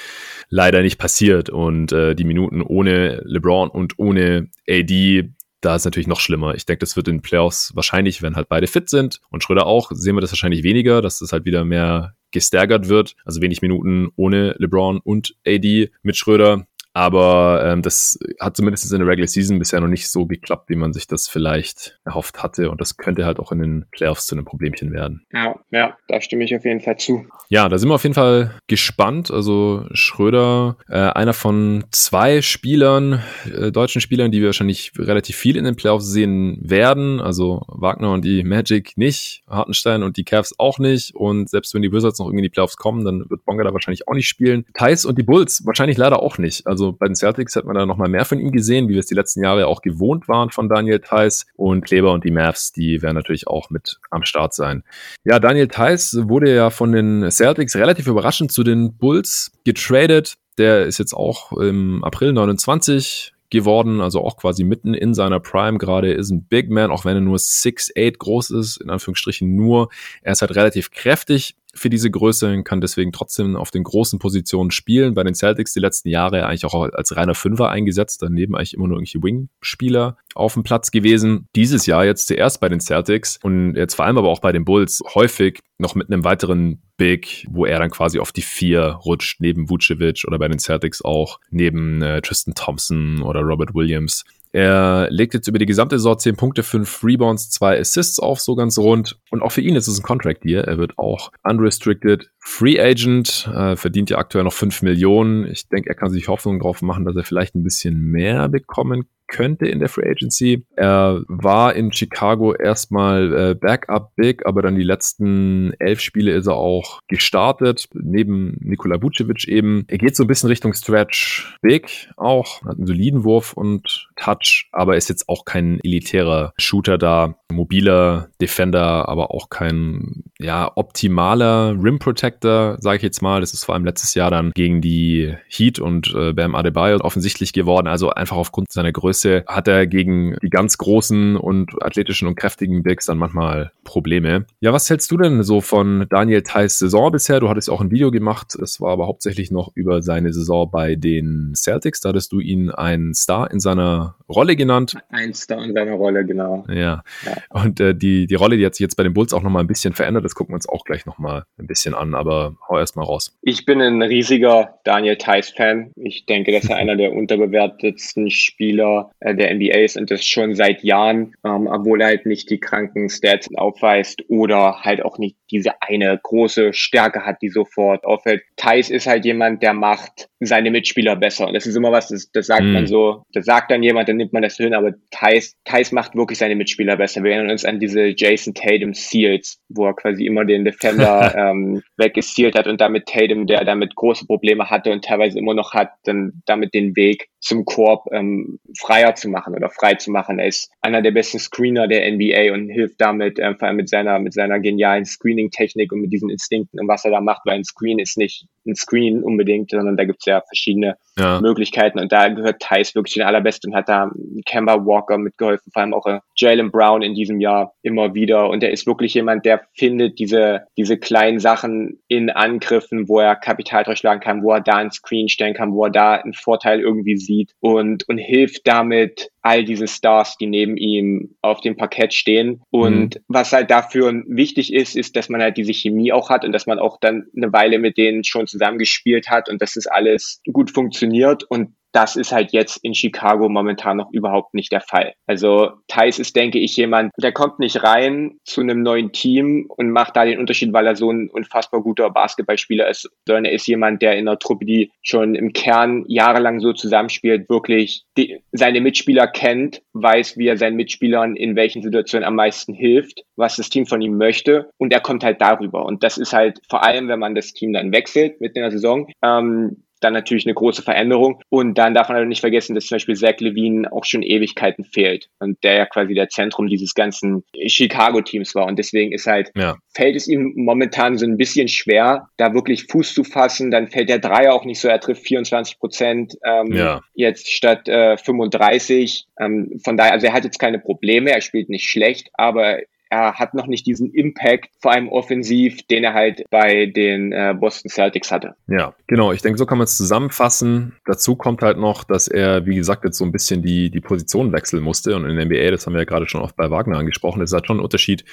leider nicht passiert. Und äh, die Minuten ohne LeBron und ohne AD da ist natürlich noch schlimmer. Ich denke, das wird in Playoffs wahrscheinlich, wenn halt beide fit sind und Schröder auch, sehen wir das wahrscheinlich weniger, dass das halt wieder mehr gestärkert wird. Also wenig Minuten ohne LeBron und AD mit Schröder. Aber ähm, das hat zumindest in der Regular Season bisher noch nicht so geklappt, wie man sich das vielleicht erhofft hatte. Und das könnte halt auch in den Playoffs zu einem Problemchen werden. Ja, ja, da stimme ich auf jeden Fall zu. Ja, da sind wir auf jeden Fall gespannt. Also Schröder, äh, einer von zwei Spielern, äh, deutschen Spielern, die wir wahrscheinlich relativ viel in den Playoffs sehen werden. Also Wagner und die Magic nicht, Hartenstein und die Cavs auch nicht. Und selbst wenn die Wizards noch irgendwie in die Playoffs kommen, dann wird Bonga da wahrscheinlich auch nicht spielen. Thais und die Bulls wahrscheinlich leider auch nicht. Also bei den Celtics hat man da nochmal mehr von ihm gesehen, wie wir es die letzten Jahre auch gewohnt waren von Daniel Theiss. Und Kleber und die Mavs, die werden natürlich auch mit am Start sein. Ja, Daniel Theiss wurde ja von den Celtics relativ überraschend zu den Bulls getradet. Der ist jetzt auch im April 29 geworden, also auch quasi mitten in seiner Prime gerade, ist ein Big Man, auch wenn er nur 6'8 groß ist, in Anführungsstrichen nur. Er ist halt relativ kräftig, für diese Größe, kann deswegen trotzdem auf den großen Positionen spielen. Bei den Celtics die letzten Jahre eigentlich auch als reiner Fünfer eingesetzt, daneben eigentlich immer nur irgendwelche Wing-Spieler auf dem Platz gewesen. Dieses Jahr jetzt zuerst bei den Celtics und jetzt vor allem aber auch bei den Bulls häufig noch mit einem weiteren Big, wo er dann quasi auf die vier rutscht, neben Vucevic oder bei den Celtics auch neben äh, Tristan Thompson oder Robert Williams. Er legt jetzt über die gesamte Saison 10 Punkte, 5 Rebounds, 2 Assists auf, so ganz rund. Und auch für ihn ist es ein Contract Year. Er wird auch unrestricted Free Agent, äh, verdient ja aktuell noch 5 Millionen. Ich denke, er kann sich Hoffnung drauf machen, dass er vielleicht ein bisschen mehr bekommen könnte in der Free Agency. Er war in Chicago erstmal äh, Backup Big, aber dann die letzten elf Spiele ist er auch gestartet, neben Nikola Vucevic eben. Er geht so ein bisschen Richtung Stretch Big auch, hat einen soliden Wurf und Touch, aber ist jetzt auch kein elitärer Shooter da, mobiler Defender, aber auch kein ja optimaler Rim Protector, sage ich jetzt mal. Das ist vor allem letztes Jahr dann gegen die Heat und äh, Bam Adebayo offensichtlich geworden. Also einfach aufgrund seiner Größe Größe hat er gegen die ganz großen und athletischen und kräftigen Bigs dann manchmal Probleme. Ja, was hältst du denn so von Daniel Theiss Saison bisher? Du hattest auch ein Video gemacht, es war aber hauptsächlich noch über seine Saison bei den Celtics. Da hattest du ihn ein Star in seiner Rolle genannt. Ein Star in seiner Rolle, genau. Ja. ja. Und äh, die, die Rolle, die hat sich jetzt bei den Bulls auch nochmal ein bisschen verändert. Das gucken wir uns auch gleich nochmal ein bisschen an, aber hau erst mal raus. Ich bin ein riesiger Daniel Theiss-Fan. Ich denke, dass er einer der *laughs* unterbewertetsten Spieler äh, der NBA ist und das schon seit Jahren, ähm, obwohl er halt nicht die kranken Stats aufweist oder halt auch nicht diese eine große Stärke hat, die sofort auffällt. Thais ist halt jemand, der macht seine Mitspieler besser. Und das ist immer was, das, das sagt mm. man mhm. so, das sagt dann jemand, dann nimmt man das hin, aber Thais, Thais macht wirklich seine Mitspieler besser. Wir erinnern uns an diese Jason Tatum Seals, wo er quasi immer den Defender *laughs* ähm, weggestealt hat und damit Tatum, der damit große Probleme hatte und teilweise immer noch hat, dann damit den Weg zum Korb ähm, freier zu machen oder frei zu machen. Er ist einer der besten Screener der NBA und hilft damit, äh, vor allem mit seiner, mit seiner genialen Screening-Technik und mit diesen Instinkten und was er da macht, weil ein Screen ist nicht ein Screen unbedingt, sondern da gibt's ja verschiedene ja. Möglichkeiten und da gehört Thais wirklich den allerbesten und hat da Kemba Walker mitgeholfen, vor allem auch äh, Jalen Brown in diesem Jahr immer wieder und er ist wirklich jemand, der findet diese, diese kleinen Sachen in Angriffen, wo er Kapital durchschlagen kann, wo er da ein Screen stellen kann, wo er da einen Vorteil irgendwie sieht sieht und, und hilft damit all diese Stars, die neben ihm auf dem Parkett stehen. Und mhm. was halt dafür wichtig ist, ist, dass man halt diese Chemie auch hat und dass man auch dann eine Weile mit denen schon zusammengespielt hat und dass das alles gut funktioniert. Und das ist halt jetzt in Chicago momentan noch überhaupt nicht der Fall. Also Thais ist, denke ich, jemand, der kommt nicht rein zu einem neuen Team und macht da den Unterschied, weil er so ein unfassbar guter Basketballspieler ist, sondern er ist jemand, der in einer Truppe, die schon im Kern jahrelang so zusammenspielt, wirklich die, seine Mitspieler kennt, weiß, wie er seinen Mitspielern in welchen Situationen am meisten hilft, was das Team von ihm möchte und er kommt halt darüber. Und das ist halt vor allem, wenn man das Team dann wechselt mit der Saison, ähm, dann natürlich eine große Veränderung. Und dann darf man halt nicht vergessen, dass zum Beispiel Zach Levine auch schon Ewigkeiten fehlt und der ja quasi der Zentrum dieses ganzen Chicago-Teams war. Und deswegen ist halt, ja. fällt es ihm momentan so ein bisschen schwer, da wirklich Fuß zu fassen. Dann fällt der Dreier auch nicht so, er trifft 24 Prozent ähm, ja. jetzt statt äh, 35. Ähm, von daher, also er hat jetzt keine Probleme, er spielt nicht schlecht, aber er hat noch nicht diesen Impact, vor allem offensiv, den er halt bei den äh, Boston Celtics hatte. Ja, genau. Ich denke, so kann man es zusammenfassen. Dazu kommt halt noch, dass er, wie gesagt, jetzt so ein bisschen die, die Position wechseln musste. Und in der NBA, das haben wir ja gerade schon oft bei Wagner angesprochen, ist halt schon ein Unterschied,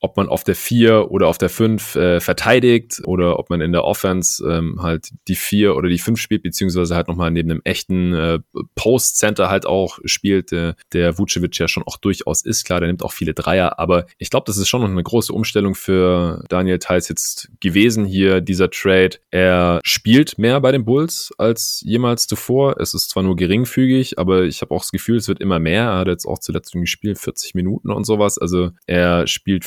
ob man auf der 4 oder auf der 5 äh, verteidigt oder ob man in der Offense ähm, halt die 4 oder die 5 spielt, beziehungsweise halt nochmal neben einem echten äh, Post-Center halt auch spielt, äh, der Vucevic ja schon auch durchaus ist. Klar, der nimmt auch viele Dreier, aber ich glaube, das ist schon noch eine große Umstellung für Daniel Theiss jetzt gewesen hier, dieser Trade. Er spielt mehr bei den Bulls als jemals zuvor. Es ist zwar nur geringfügig, aber ich habe auch das Gefühl, es wird immer mehr. Er hat jetzt auch zuletzt gespielt, 40 Minuten und sowas. Also er spielt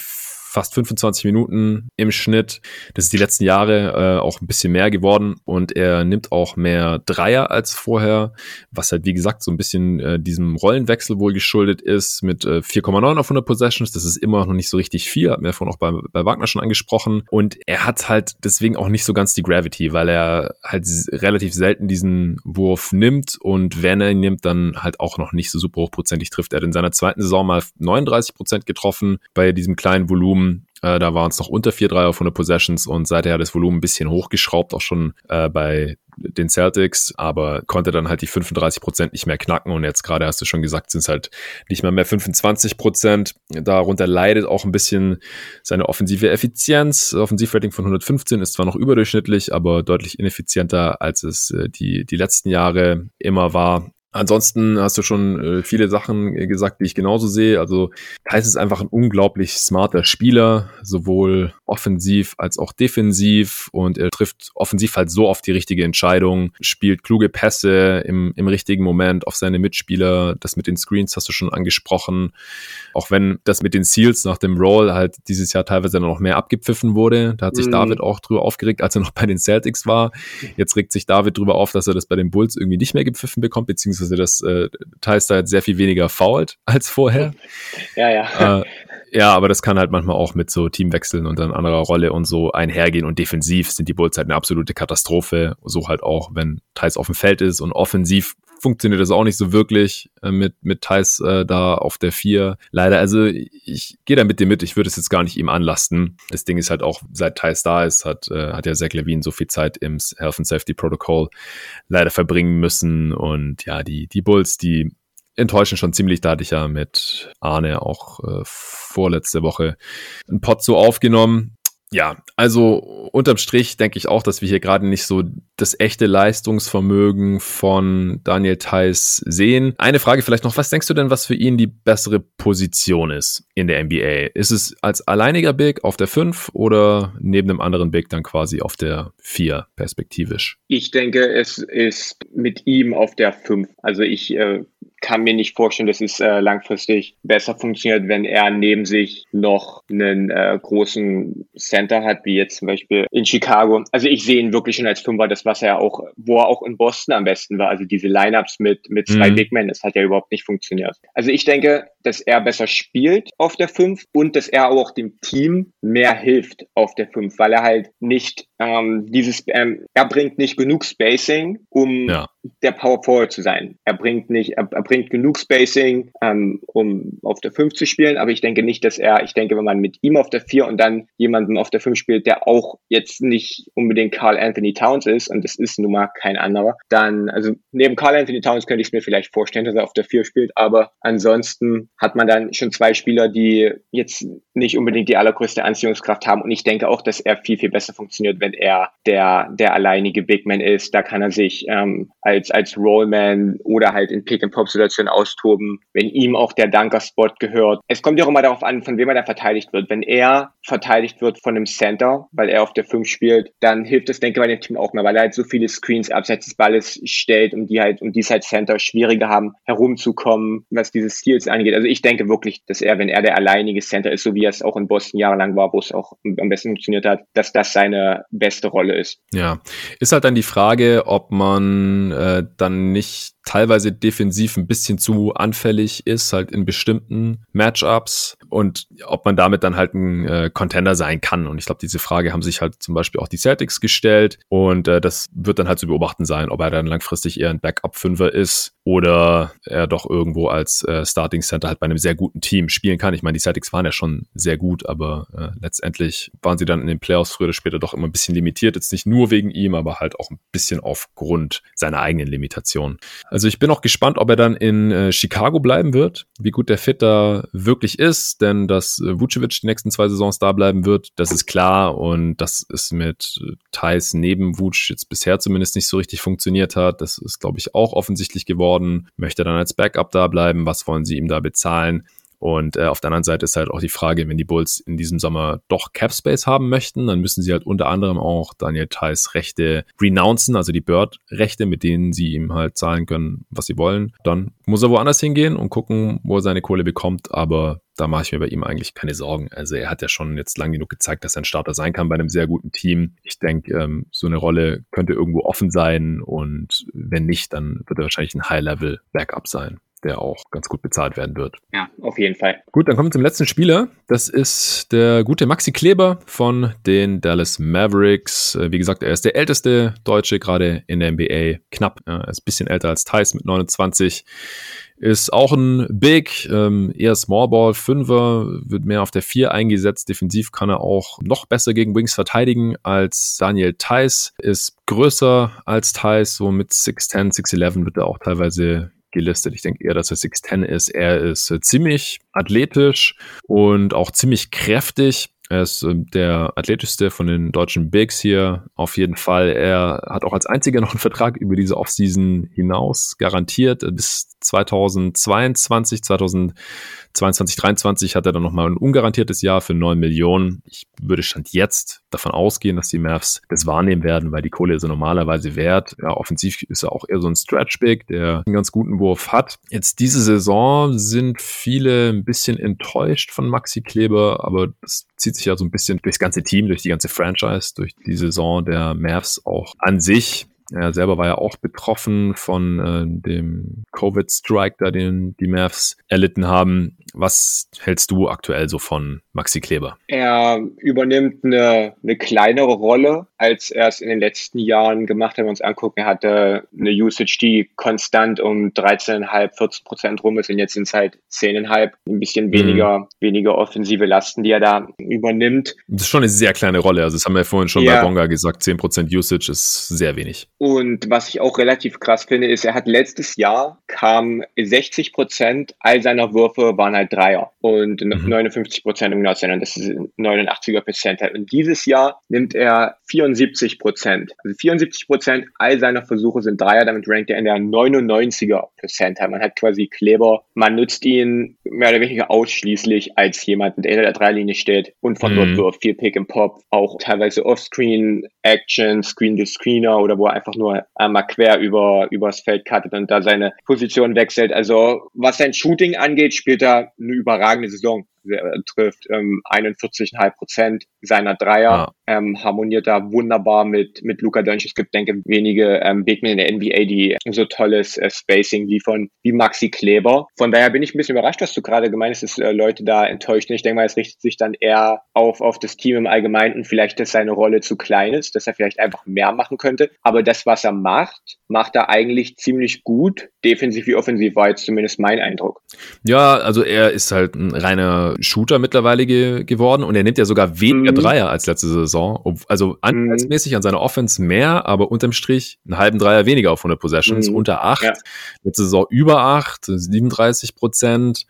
fast 25 Minuten im Schnitt. Das ist die letzten Jahre äh, auch ein bisschen mehr geworden und er nimmt auch mehr Dreier als vorher, was halt wie gesagt so ein bisschen äh, diesem Rollenwechsel wohl geschuldet ist mit äh, 4,9 auf 100 Possessions. Das ist immer noch nicht so richtig viel, hat mir vorhin auch bei, bei Wagner schon angesprochen und er hat halt deswegen auch nicht so ganz die Gravity, weil er halt relativ selten diesen Wurf nimmt und wenn er ihn nimmt, dann halt auch noch nicht so super hochprozentig trifft. Er hat in seiner zweiten Saison mal 39 Prozent getroffen bei diesem kleinen Volumen Volumen. Äh, da waren es noch unter 4-3 auf 100 Possessions und seither hat das Volumen ein bisschen hochgeschraubt, auch schon äh, bei den Celtics, aber konnte dann halt die 35 Prozent nicht mehr knacken und jetzt gerade hast du schon gesagt, sind es halt nicht mal mehr 25 Prozent. Darunter leidet auch ein bisschen seine offensive Effizienz. Offensivrating von 115 ist zwar noch überdurchschnittlich, aber deutlich ineffizienter, als es äh, die, die letzten Jahre immer war. Ansonsten hast du schon äh, viele Sachen äh, gesagt, die ich genauso sehe. Also Thais ist einfach ein unglaublich smarter Spieler, sowohl offensiv als auch defensiv und er trifft offensiv halt so oft die richtige Entscheidung, spielt kluge Pässe im, im richtigen Moment auf seine Mitspieler. Das mit den Screens hast du schon angesprochen. Auch wenn das mit den Seals nach dem Roll halt dieses Jahr teilweise noch mehr abgepfiffen wurde. Da hat sich mhm. David auch drüber aufgeregt, als er noch bei den Celtics war. Jetzt regt sich David drüber auf, dass er das bei den Bulls irgendwie nicht mehr gepfiffen bekommt, beziehungsweise beziehungsweise dass äh, jetzt sehr viel weniger fault als vorher. Ja, ja. Äh, ja, aber das kann halt manchmal auch mit so Teamwechseln und dann anderer Rolle und so einhergehen. Und defensiv sind die Bulls halt eine absolute Katastrophe. So halt auch, wenn Thais auf dem Feld ist und offensiv funktioniert das auch nicht so wirklich äh, mit, mit Thais äh, da auf der 4. Leider, also ich gehe da mit dir mit, ich würde es jetzt gar nicht ihm anlasten. Das Ding ist halt auch, seit Thais da ist, hat, äh, hat ja Zach Levine so viel Zeit im Health and Safety Protocol leider verbringen müssen. Und ja, die, die Bulls, die enttäuschen schon ziemlich. Da hatte ich ja mit Arne auch äh, vorletzte Woche ein Pod so aufgenommen ja, also unterm Strich denke ich auch, dass wir hier gerade nicht so das echte Leistungsvermögen von Daniel Theiss sehen. Eine Frage vielleicht noch, was denkst du denn, was für ihn die bessere Position ist in der NBA? Ist es als alleiniger Big auf der 5 oder neben einem anderen Big dann quasi auf der 4 perspektivisch? Ich denke, es ist mit ihm auf der 5. Also ich äh, kann mir nicht vorstellen, dass es äh, langfristig besser funktioniert, wenn er neben sich noch einen äh, großen Center hat, wie jetzt zum Beispiel in Chicago. Also ich sehe ihn wirklich schon als Fünfer, das was er auch, wo er auch in Boston am besten war. Also diese Lineups mit mit zwei mhm. Big Men, das hat ja überhaupt nicht funktioniert. Also ich denke, dass er besser spielt auf der 5 und dass er auch dem Team mehr hilft auf der 5, weil er halt nicht ähm, dieses, ähm, er bringt nicht genug Spacing, um ja. der Power Forward zu sein. Er bringt nicht, er, er bringt genug Spacing, ähm, um auf der 5 zu spielen, aber ich denke nicht, dass er, ich denke, wenn man mit ihm auf der 4 und dann jemanden auf der 5 spielt, der auch jetzt nicht unbedingt Carl Anthony Towns ist, und das ist nun mal kein anderer, dann, also neben Carl Anthony Towns könnte ich es mir vielleicht vorstellen, dass er auf der 4 spielt, aber ansonsten hat man dann schon zwei Spieler, die jetzt nicht unbedingt die allergrößte Anziehungskraft haben und ich denke auch, dass er viel, viel besser funktioniert, wenn er der, der alleinige Big Man ist. Da kann er sich ähm, als, als Rollman oder halt in Pick-and-Pop-Situationen austoben, wenn ihm auch der Dunker-Spot gehört. Es kommt ja auch immer darauf an, von wem er da verteidigt wird. Wenn er verteidigt wird von einem Center, weil er auf der 5 spielt, dann hilft das, denke ich, bei dem Team auch mehr, weil er halt so viele Screens abseits des Balles stellt und die halt, und die halt Center schwieriger haben, herumzukommen, was diese Steals angeht. Also ich denke wirklich, dass er, wenn er der alleinige Center ist, so wie er es auch in Boston jahrelang war, wo es auch am besten funktioniert hat, dass das seine beste Rolle ist. Ja, ist halt dann die Frage, ob man äh, dann nicht teilweise defensiv ein bisschen zu anfällig ist, halt in bestimmten Matchups und ob man damit dann halt ein äh, Contender sein kann. Und ich glaube, diese Frage haben sich halt zum Beispiel auch die Celtics gestellt und äh, das wird dann halt zu beobachten sein, ob er dann langfristig eher ein Backup-Fünfer ist oder er doch irgendwo als äh, Starting Center halt bei einem sehr guten Team spielen kann. Ich meine, die Celtics waren ja schon sehr gut, aber äh, letztendlich waren sie dann in den Playoffs früher oder später doch immer ein bisschen limitiert. Jetzt nicht nur wegen ihm, aber halt auch ein bisschen aufgrund seiner eigenen Limitationen. Also ich bin auch gespannt, ob er dann in äh, Chicago bleiben wird, wie gut der Fit da wirklich ist, denn dass äh, Vucevic die nächsten zwei Saisons da bleiben wird, das ist klar und das ist mit äh, Thais neben Vuc jetzt bisher zumindest nicht so richtig funktioniert hat. Das ist, glaube ich, auch offensichtlich geworden. Möchte er dann als Backup da bleiben? Was wollen sie ihm da bezahlen? Und äh, auf der anderen Seite ist halt auch die Frage, wenn die Bulls in diesem Sommer doch Cap Space haben möchten, dann müssen sie halt unter anderem auch Daniel Theiss Rechte renouncen, also die Bird-Rechte, mit denen sie ihm halt zahlen können, was sie wollen. Dann muss er woanders hingehen und gucken, wo er seine Kohle bekommt. Aber da mache ich mir bei ihm eigentlich keine Sorgen. Also er hat ja schon jetzt lang genug gezeigt, dass er ein Starter sein kann bei einem sehr guten Team. Ich denke, ähm, so eine Rolle könnte irgendwo offen sein und wenn nicht, dann wird er wahrscheinlich ein High-Level-Backup sein der auch ganz gut bezahlt werden wird. Ja, auf jeden Fall. Gut, dann kommen wir zum letzten Spieler. Das ist der gute Maxi Kleber von den Dallas Mavericks. Äh, wie gesagt, er ist der älteste Deutsche gerade in der NBA. Knapp. Er ist ein bisschen älter als Thais mit 29. Ist auch ein Big, ähm, eher Smallball, Fünfer, wird mehr auf der Vier eingesetzt. Defensiv kann er auch noch besser gegen Wings verteidigen als Daniel Theiss. Ist größer als Theiss, so mit 6'10, 6'11 wird er auch teilweise gelistet. Ich denke eher, dass er 6'10 ist. Er ist äh, ziemlich athletisch und auch ziemlich kräftig. Er ist äh, der athletischste von den deutschen Bigs hier. Auf jeden Fall. Er hat auch als einziger *laughs* noch einen Vertrag über diese Offseason hinaus garantiert bis 2022, 2022, 2023 hat er dann nochmal ein ungarantiertes Jahr für 9 Millionen. Ich würde Stand jetzt davon ausgehen, dass die Mavs das wahrnehmen werden, weil die Kohle ist er normalerweise wert. Ja, offensiv ist er auch eher so ein Stretch-Big, der einen ganz guten Wurf hat. Jetzt diese Saison sind viele ein bisschen enttäuscht von Maxi Kleber, aber das zieht sich ja so ein bisschen durchs ganze Team, durch die ganze Franchise, durch die Saison der Mavs auch an sich. Er selber war ja auch betroffen von äh, dem Covid-Strike, da den die Mavs erlitten haben. Was hältst du aktuell so von Maxi Kleber? Er übernimmt eine, eine kleinere Rolle, als er es in den letzten Jahren gemacht hat. Wenn wir uns angucken, er hatte eine Usage, die konstant um 13,5, 14 Prozent rum ist und jetzt sind es halt 10,5, ein bisschen mhm. weniger, mhm. weniger offensive Lasten, die er da übernimmt. Das ist schon eine sehr kleine Rolle. Also das haben wir vorhin schon ja. bei Bonga gesagt, 10 Prozent Usage ist sehr wenig. Und was ich auch relativ krass finde, ist, er hat letztes Jahr kam 60 Prozent all seiner Würfe waren halt Dreier und mhm. 59 Prozent um genau zu sein. Das ist 89er Percentile. Und dieses Jahr nimmt er 74 Prozent. Also 74 Prozent all seiner Versuche sind Dreier. Damit rankt er in der 99er Percentile. Man hat quasi Kleber. Man nutzt ihn mehr oder weniger ausschließlich als jemanden, der in der Dreilinie steht und von dort mhm. wirft. Viel Pick and Pop, auch teilweise Offscreen Action, Screen to Screener oder wo er einfach nur einmal quer über übers Feld cuttet und da seine Position wechselt. Also was sein Shooting angeht, spielt er eine überragende Saison trifft ähm, 41,5 Prozent seiner Dreier, ja. ähm, harmoniert da wunderbar mit, mit Luca Doncic. Es gibt, denke ich, wenige ähm, Bigmen in der NBA, die so tolles äh, Spacing liefern wie Maxi Kleber. Von daher bin ich ein bisschen überrascht, was du gerade gemeint hast, dass äh, Leute da enttäuscht sind. Ich denke mal, es richtet sich dann eher auf, auf das Team im Allgemeinen und vielleicht, dass seine Rolle zu klein ist, dass er vielleicht einfach mehr machen könnte. Aber das, was er macht, macht er eigentlich ziemlich gut. Defensiv wie offensiv war jetzt zumindest mein Eindruck. Ja, also er ist halt ein reiner Shooter mittlerweile ge geworden und er nimmt ja sogar weniger mhm. Dreier als letzte Saison. Also anteilsmäßig an seiner Offense mehr, aber unterm Strich einen halben Dreier weniger auf 100 Possessions, mhm. unter 8. Ja. Letzte Saison über 8, 37 Prozent.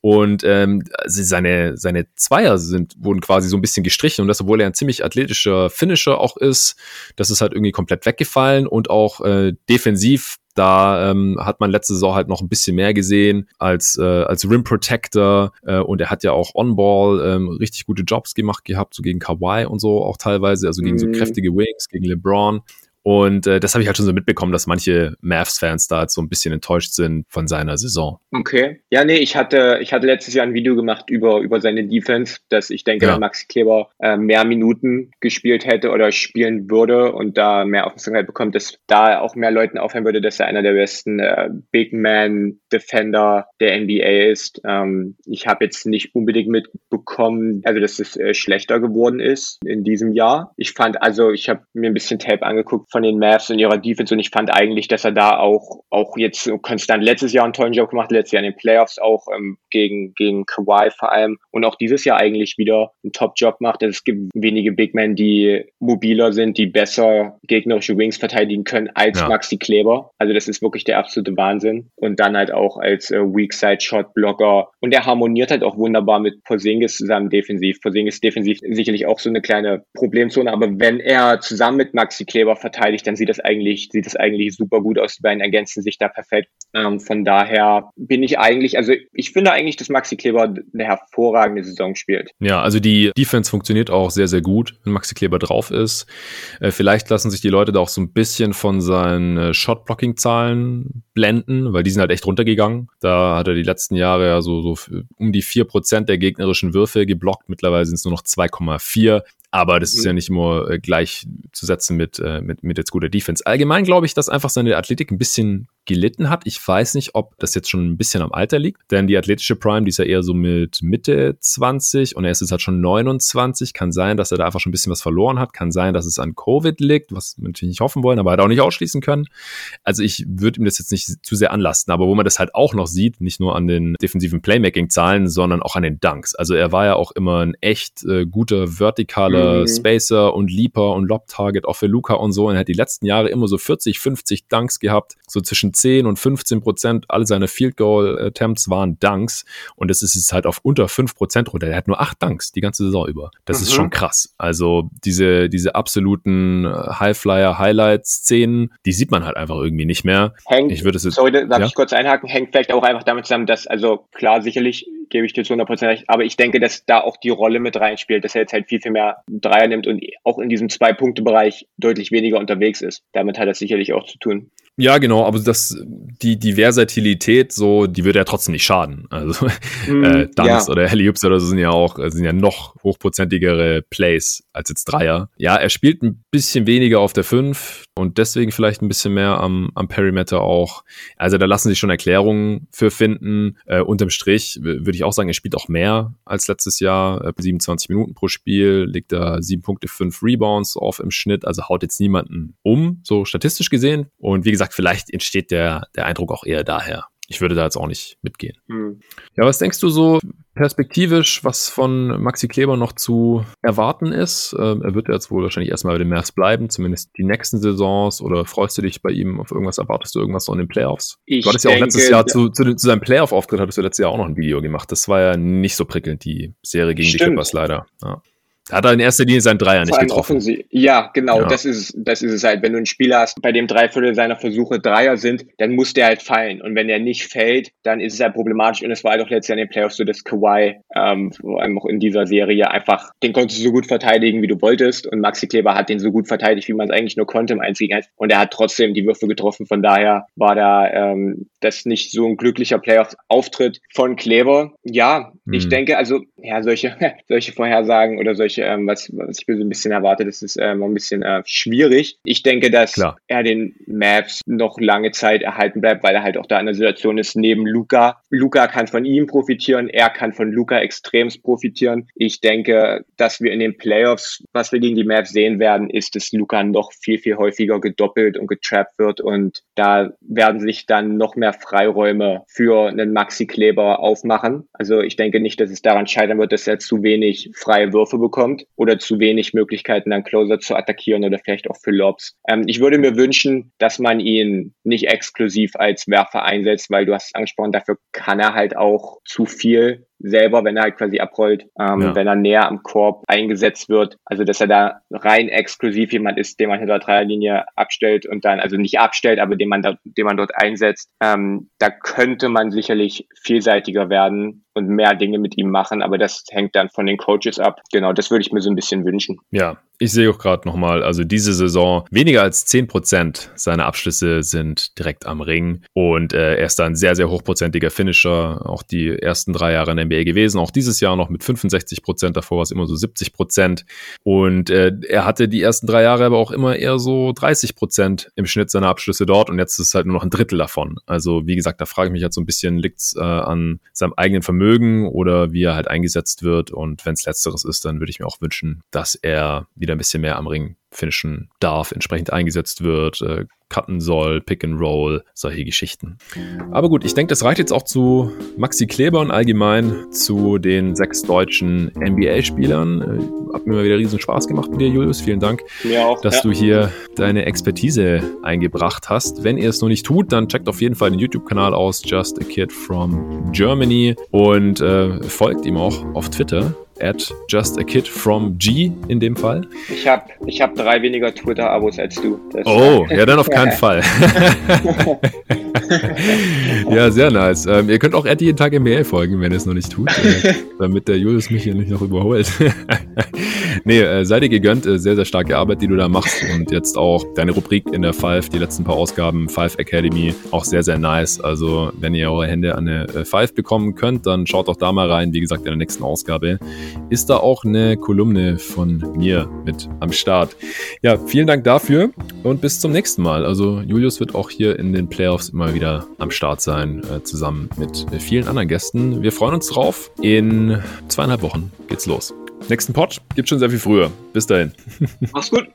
Und ähm, seine, seine Zweier sind, wurden quasi so ein bisschen gestrichen und das, obwohl er ein ziemlich athletischer Finisher auch ist, das ist halt irgendwie komplett weggefallen und auch äh, defensiv da ähm, hat man letzte Saison halt noch ein bisschen mehr gesehen als, äh, als Rim Protector äh, und er hat ja auch On-Ball ähm, richtig gute Jobs gemacht gehabt, so gegen Kawhi und so auch teilweise, also gegen mhm. so kräftige Wings, gegen LeBron. Und äh, das habe ich halt schon so mitbekommen, dass manche Mavs-Fans da halt so ein bisschen enttäuscht sind von seiner Saison. Okay. Ja, nee, ich hatte, ich hatte letztes Jahr ein Video gemacht über, über seine Defense, dass ich denke, ja. wenn Maxi Kleber äh, mehr Minuten gespielt hätte oder spielen würde und da mehr Aufmerksamkeit bekommt, dass da auch mehr Leuten auffallen würde, dass er einer der besten äh, Big Man Defender der NBA ist. Ähm, ich habe jetzt nicht unbedingt mitbekommen, also dass es äh, schlechter geworden ist in diesem Jahr. Ich fand also, ich habe mir ein bisschen Tape angeguckt, von den Mavs und ihrer Defense und ich fand eigentlich, dass er da auch, auch jetzt konstant letztes Jahr einen tollen Job gemacht, letztes Jahr in den Playoffs auch ähm, gegen, gegen Kawhi vor allem und auch dieses Jahr eigentlich wieder einen Top-Job macht. Es gibt wenige Big Men, die mobiler sind, die besser gegnerische Wings verteidigen können als ja. Maxi Kleber. Also das ist wirklich der absolute Wahnsinn. Und dann halt auch als äh, Weak-Side-Shot-Blocker. Und er harmoniert halt auch wunderbar mit Porzingis zusammen defensiv. Porzingis defensiv sicherlich auch so eine kleine Problemzone, aber wenn er zusammen mit Maxi Kleber verteidigt, dann sieht das eigentlich, sieht das eigentlich super gut aus. Die beiden ergänzen sich da perfekt. Ähm, von daher bin ich eigentlich, also ich finde eigentlich, dass Maxi Kleber eine hervorragende Saison spielt. Ja, also die Defense funktioniert auch sehr, sehr gut, wenn Maxi Kleber drauf ist. Äh, vielleicht lassen sich die Leute da auch so ein bisschen von seinen äh, Shot-Blocking-Zahlen blenden, weil die sind halt echt runtergegangen. Da hat er die letzten Jahre ja so, so um die vier Prozent der gegnerischen Würfe geblockt. Mittlerweile sind es nur noch 2,4. Aber das ist ja mhm. nicht immer äh, gleich zu setzen mit, äh, mit, mit jetzt guter Defense. Allgemein glaube ich, dass einfach seine Athletik ein bisschen gelitten hat. Ich weiß nicht, ob das jetzt schon ein bisschen am Alter liegt, denn die athletische Prime, die ist ja eher so mit Mitte 20 und er ist jetzt halt schon 29. Kann sein, dass er da einfach schon ein bisschen was verloren hat. Kann sein, dass es an Covid liegt, was wir natürlich nicht hoffen wollen, aber halt auch nicht ausschließen können. Also ich würde ihm das jetzt nicht zu sehr anlasten, aber wo man das halt auch noch sieht, nicht nur an den defensiven Playmaking-Zahlen, sondern auch an den Dunks. Also er war ja auch immer ein echt äh, guter vertikaler mhm. Spacer und Leaper und Lob-Target auch für Luca und so. Und er hat die letzten Jahre immer so 40, 50 Dunks gehabt, so zwischen 10 und 15 Prozent alle seine Field Goal Attempts waren Dunks und das ist jetzt halt auf unter 5 Prozent runter. Er hat nur 8 Dunks die ganze Saison über. Das mhm. ist schon krass. Also diese, diese absoluten Highflyer Highlights Szenen, die sieht man halt einfach irgendwie nicht mehr. Hängt, ich würde es sorry, darf ja? ich kurz einhaken, hängt vielleicht auch einfach damit zusammen, dass, also klar, sicherlich gebe ich dir zu 100% recht. Aber ich denke, dass da auch die Rolle mit reinspielt, dass er jetzt halt viel, viel mehr Dreier nimmt und auch in diesem Zwei-Punkte-Bereich deutlich weniger unterwegs ist. Damit hat das sicherlich auch zu tun. Ja, genau, aber das, die, die Versatilität, so, die würde ja trotzdem nicht schaden. Also, mm, *laughs* äh, Dunks ja. oder Heliups oder so sind ja auch, sind ja noch hochprozentigere Plays als jetzt Dreier. Ja, er spielt ein bisschen weniger auf der 5 und deswegen vielleicht ein bisschen mehr am, am Perimeter auch. Also, da lassen sich schon Erklärungen für finden. Äh, unterm Strich würde ich auch sagen, er spielt auch mehr als letztes Jahr. Äh, 27 Minuten pro Spiel, legt da 7 Punkte, 5 Rebounds auf im Schnitt, also haut jetzt niemanden um, so statistisch gesehen. Und wie gesagt, vielleicht entsteht der, der Eindruck auch eher daher. Ich würde da jetzt auch nicht mitgehen. Hm. Ja, was denkst du so perspektivisch, was von Maxi Kleber noch zu erwarten ist? Ähm, er wird jetzt wohl wahrscheinlich erstmal bei den Mavs bleiben, zumindest die nächsten Saisons. Oder freust du dich bei ihm auf irgendwas? Erwartest du irgendwas so in den Playoffs? Ich du hattest ja auch letztes Jahr zu, zu, zu seinem Playoff-Auftritt hattest du letztes Jahr auch noch ein Video gemacht. Das war ja nicht so prickelnd, die Serie gegen Stimmt. die Clippers leider. Ja. Hat er in erster Linie seinen Dreier nicht getroffen. Ja, genau, ja. das ist das ist es halt. Wenn du einen Spieler hast, bei dem drei Viertel seiner Versuche Dreier sind, dann muss der halt fallen. Und wenn er nicht fällt, dann ist es halt problematisch. Und es war halt auch letztes Jahr in den Playoffs so, dass Kawhi ähm, vor allem auch in dieser Serie einfach, den konntest du so gut verteidigen, wie du wolltest. Und Maxi Kleber hat den so gut verteidigt, wie man es eigentlich nur konnte im einzigen Und er hat trotzdem die Würfe getroffen. Von daher war da ähm, das nicht so ein glücklicher Playoff-Auftritt von Kleber. Ja, mhm. ich denke, also ja, solche, *laughs* solche Vorhersagen oder solche ähm, was, was ich mir so ein bisschen erwarte, das ist ähm, ein bisschen äh, schwierig. Ich denke, dass Klar. er den Maps noch lange Zeit erhalten bleibt, weil er halt auch da in der Situation ist, neben Luca. Luca kann von ihm profitieren, er kann von Luca extremst profitieren. Ich denke, dass wir in den Playoffs, was wir gegen die Maps sehen werden, ist, dass Luca noch viel, viel häufiger gedoppelt und getrappt wird und da werden sich dann noch mehr Freiräume für einen Maxi Kleber aufmachen. Also ich denke nicht, dass es daran scheitern wird, dass er zu wenig freie Würfe bekommt oder zu wenig Möglichkeiten, dann Closer zu attackieren oder vielleicht auch für Lobs. Ähm, ich würde mir wünschen, dass man ihn nicht exklusiv als Werfer einsetzt, weil du hast es angesprochen, dafür kann er halt auch zu viel selber, wenn er halt quasi abrollt, ähm, ja. wenn er näher am Korb eingesetzt wird. Also dass er da rein exklusiv jemand ist, den man hinter der Dreierlinie abstellt und dann, also nicht abstellt, aber den man da, den man dort einsetzt. Ähm, da könnte man sicherlich vielseitiger werden und mehr Dinge mit ihm machen, aber das hängt dann von den Coaches ab. Genau, das würde ich mir so ein bisschen wünschen. Ja, ich sehe auch gerade nochmal, also diese Saison, weniger als 10% seiner Abschlüsse sind direkt am Ring. Und äh, er ist da ein sehr, sehr hochprozentiger Finisher, auch die ersten drei Jahre in der NBA gewesen, auch dieses Jahr noch mit 65%, davor war es immer so 70% und äh, er hatte die ersten drei Jahre aber auch immer eher so 30% im Schnitt seiner Abschlüsse dort und jetzt ist es halt nur noch ein Drittel davon. Also wie gesagt, da frage ich mich halt so ein bisschen, liegt es äh, an seinem eigenen Vermögen oder wie er halt eingesetzt wird? Und wenn es letzteres ist, dann würde ich mir auch wünschen, dass er wieder wieder ein bisschen mehr am Ring finishen darf, entsprechend eingesetzt wird, äh, cutten soll, Pick and Roll, solche Geschichten. Aber gut, ich denke, das reicht jetzt auch zu Maxi Kleber und allgemein zu den sechs deutschen NBA-Spielern. Äh, hat mir mal wieder riesen Spaß gemacht mit dir, Julius. Vielen Dank, auch, dass ja. du hier deine Expertise eingebracht hast. Wenn ihr es noch nicht tut, dann checkt auf jeden Fall den YouTube-Kanal aus, Just a Kid from Germany und äh, folgt ihm auch auf Twitter at just a kid from G in dem Fall. Ich habe ich hab drei weniger Twitter-Abos als du. Das oh, ja, dann auf keinen *laughs* Fall. *laughs* ja, sehr nice. Ähm, ihr könnt auch at jeden Tag MBA folgen, wenn ihr es noch nicht tut, äh, *laughs* damit der Julius mich hier nicht noch überholt. nee, äh, sei dir gegönnt. Äh, sehr, sehr starke Arbeit, die du da machst und jetzt auch deine Rubrik in der Five, die letzten paar Ausgaben, Five Academy, auch sehr, sehr nice. Also, wenn ihr eure Hände an eine äh, Five bekommen könnt, dann schaut doch da mal rein. Wie gesagt, in der nächsten Ausgabe ist da auch eine Kolumne von mir mit am Start. Ja, vielen Dank dafür und bis zum nächsten Mal. Also Julius wird auch hier in den Playoffs immer wieder am Start sein, äh, zusammen mit vielen anderen Gästen. Wir freuen uns drauf. In zweieinhalb Wochen geht's los. Nächsten Pod gibt schon sehr viel früher. Bis dahin. Mach's gut.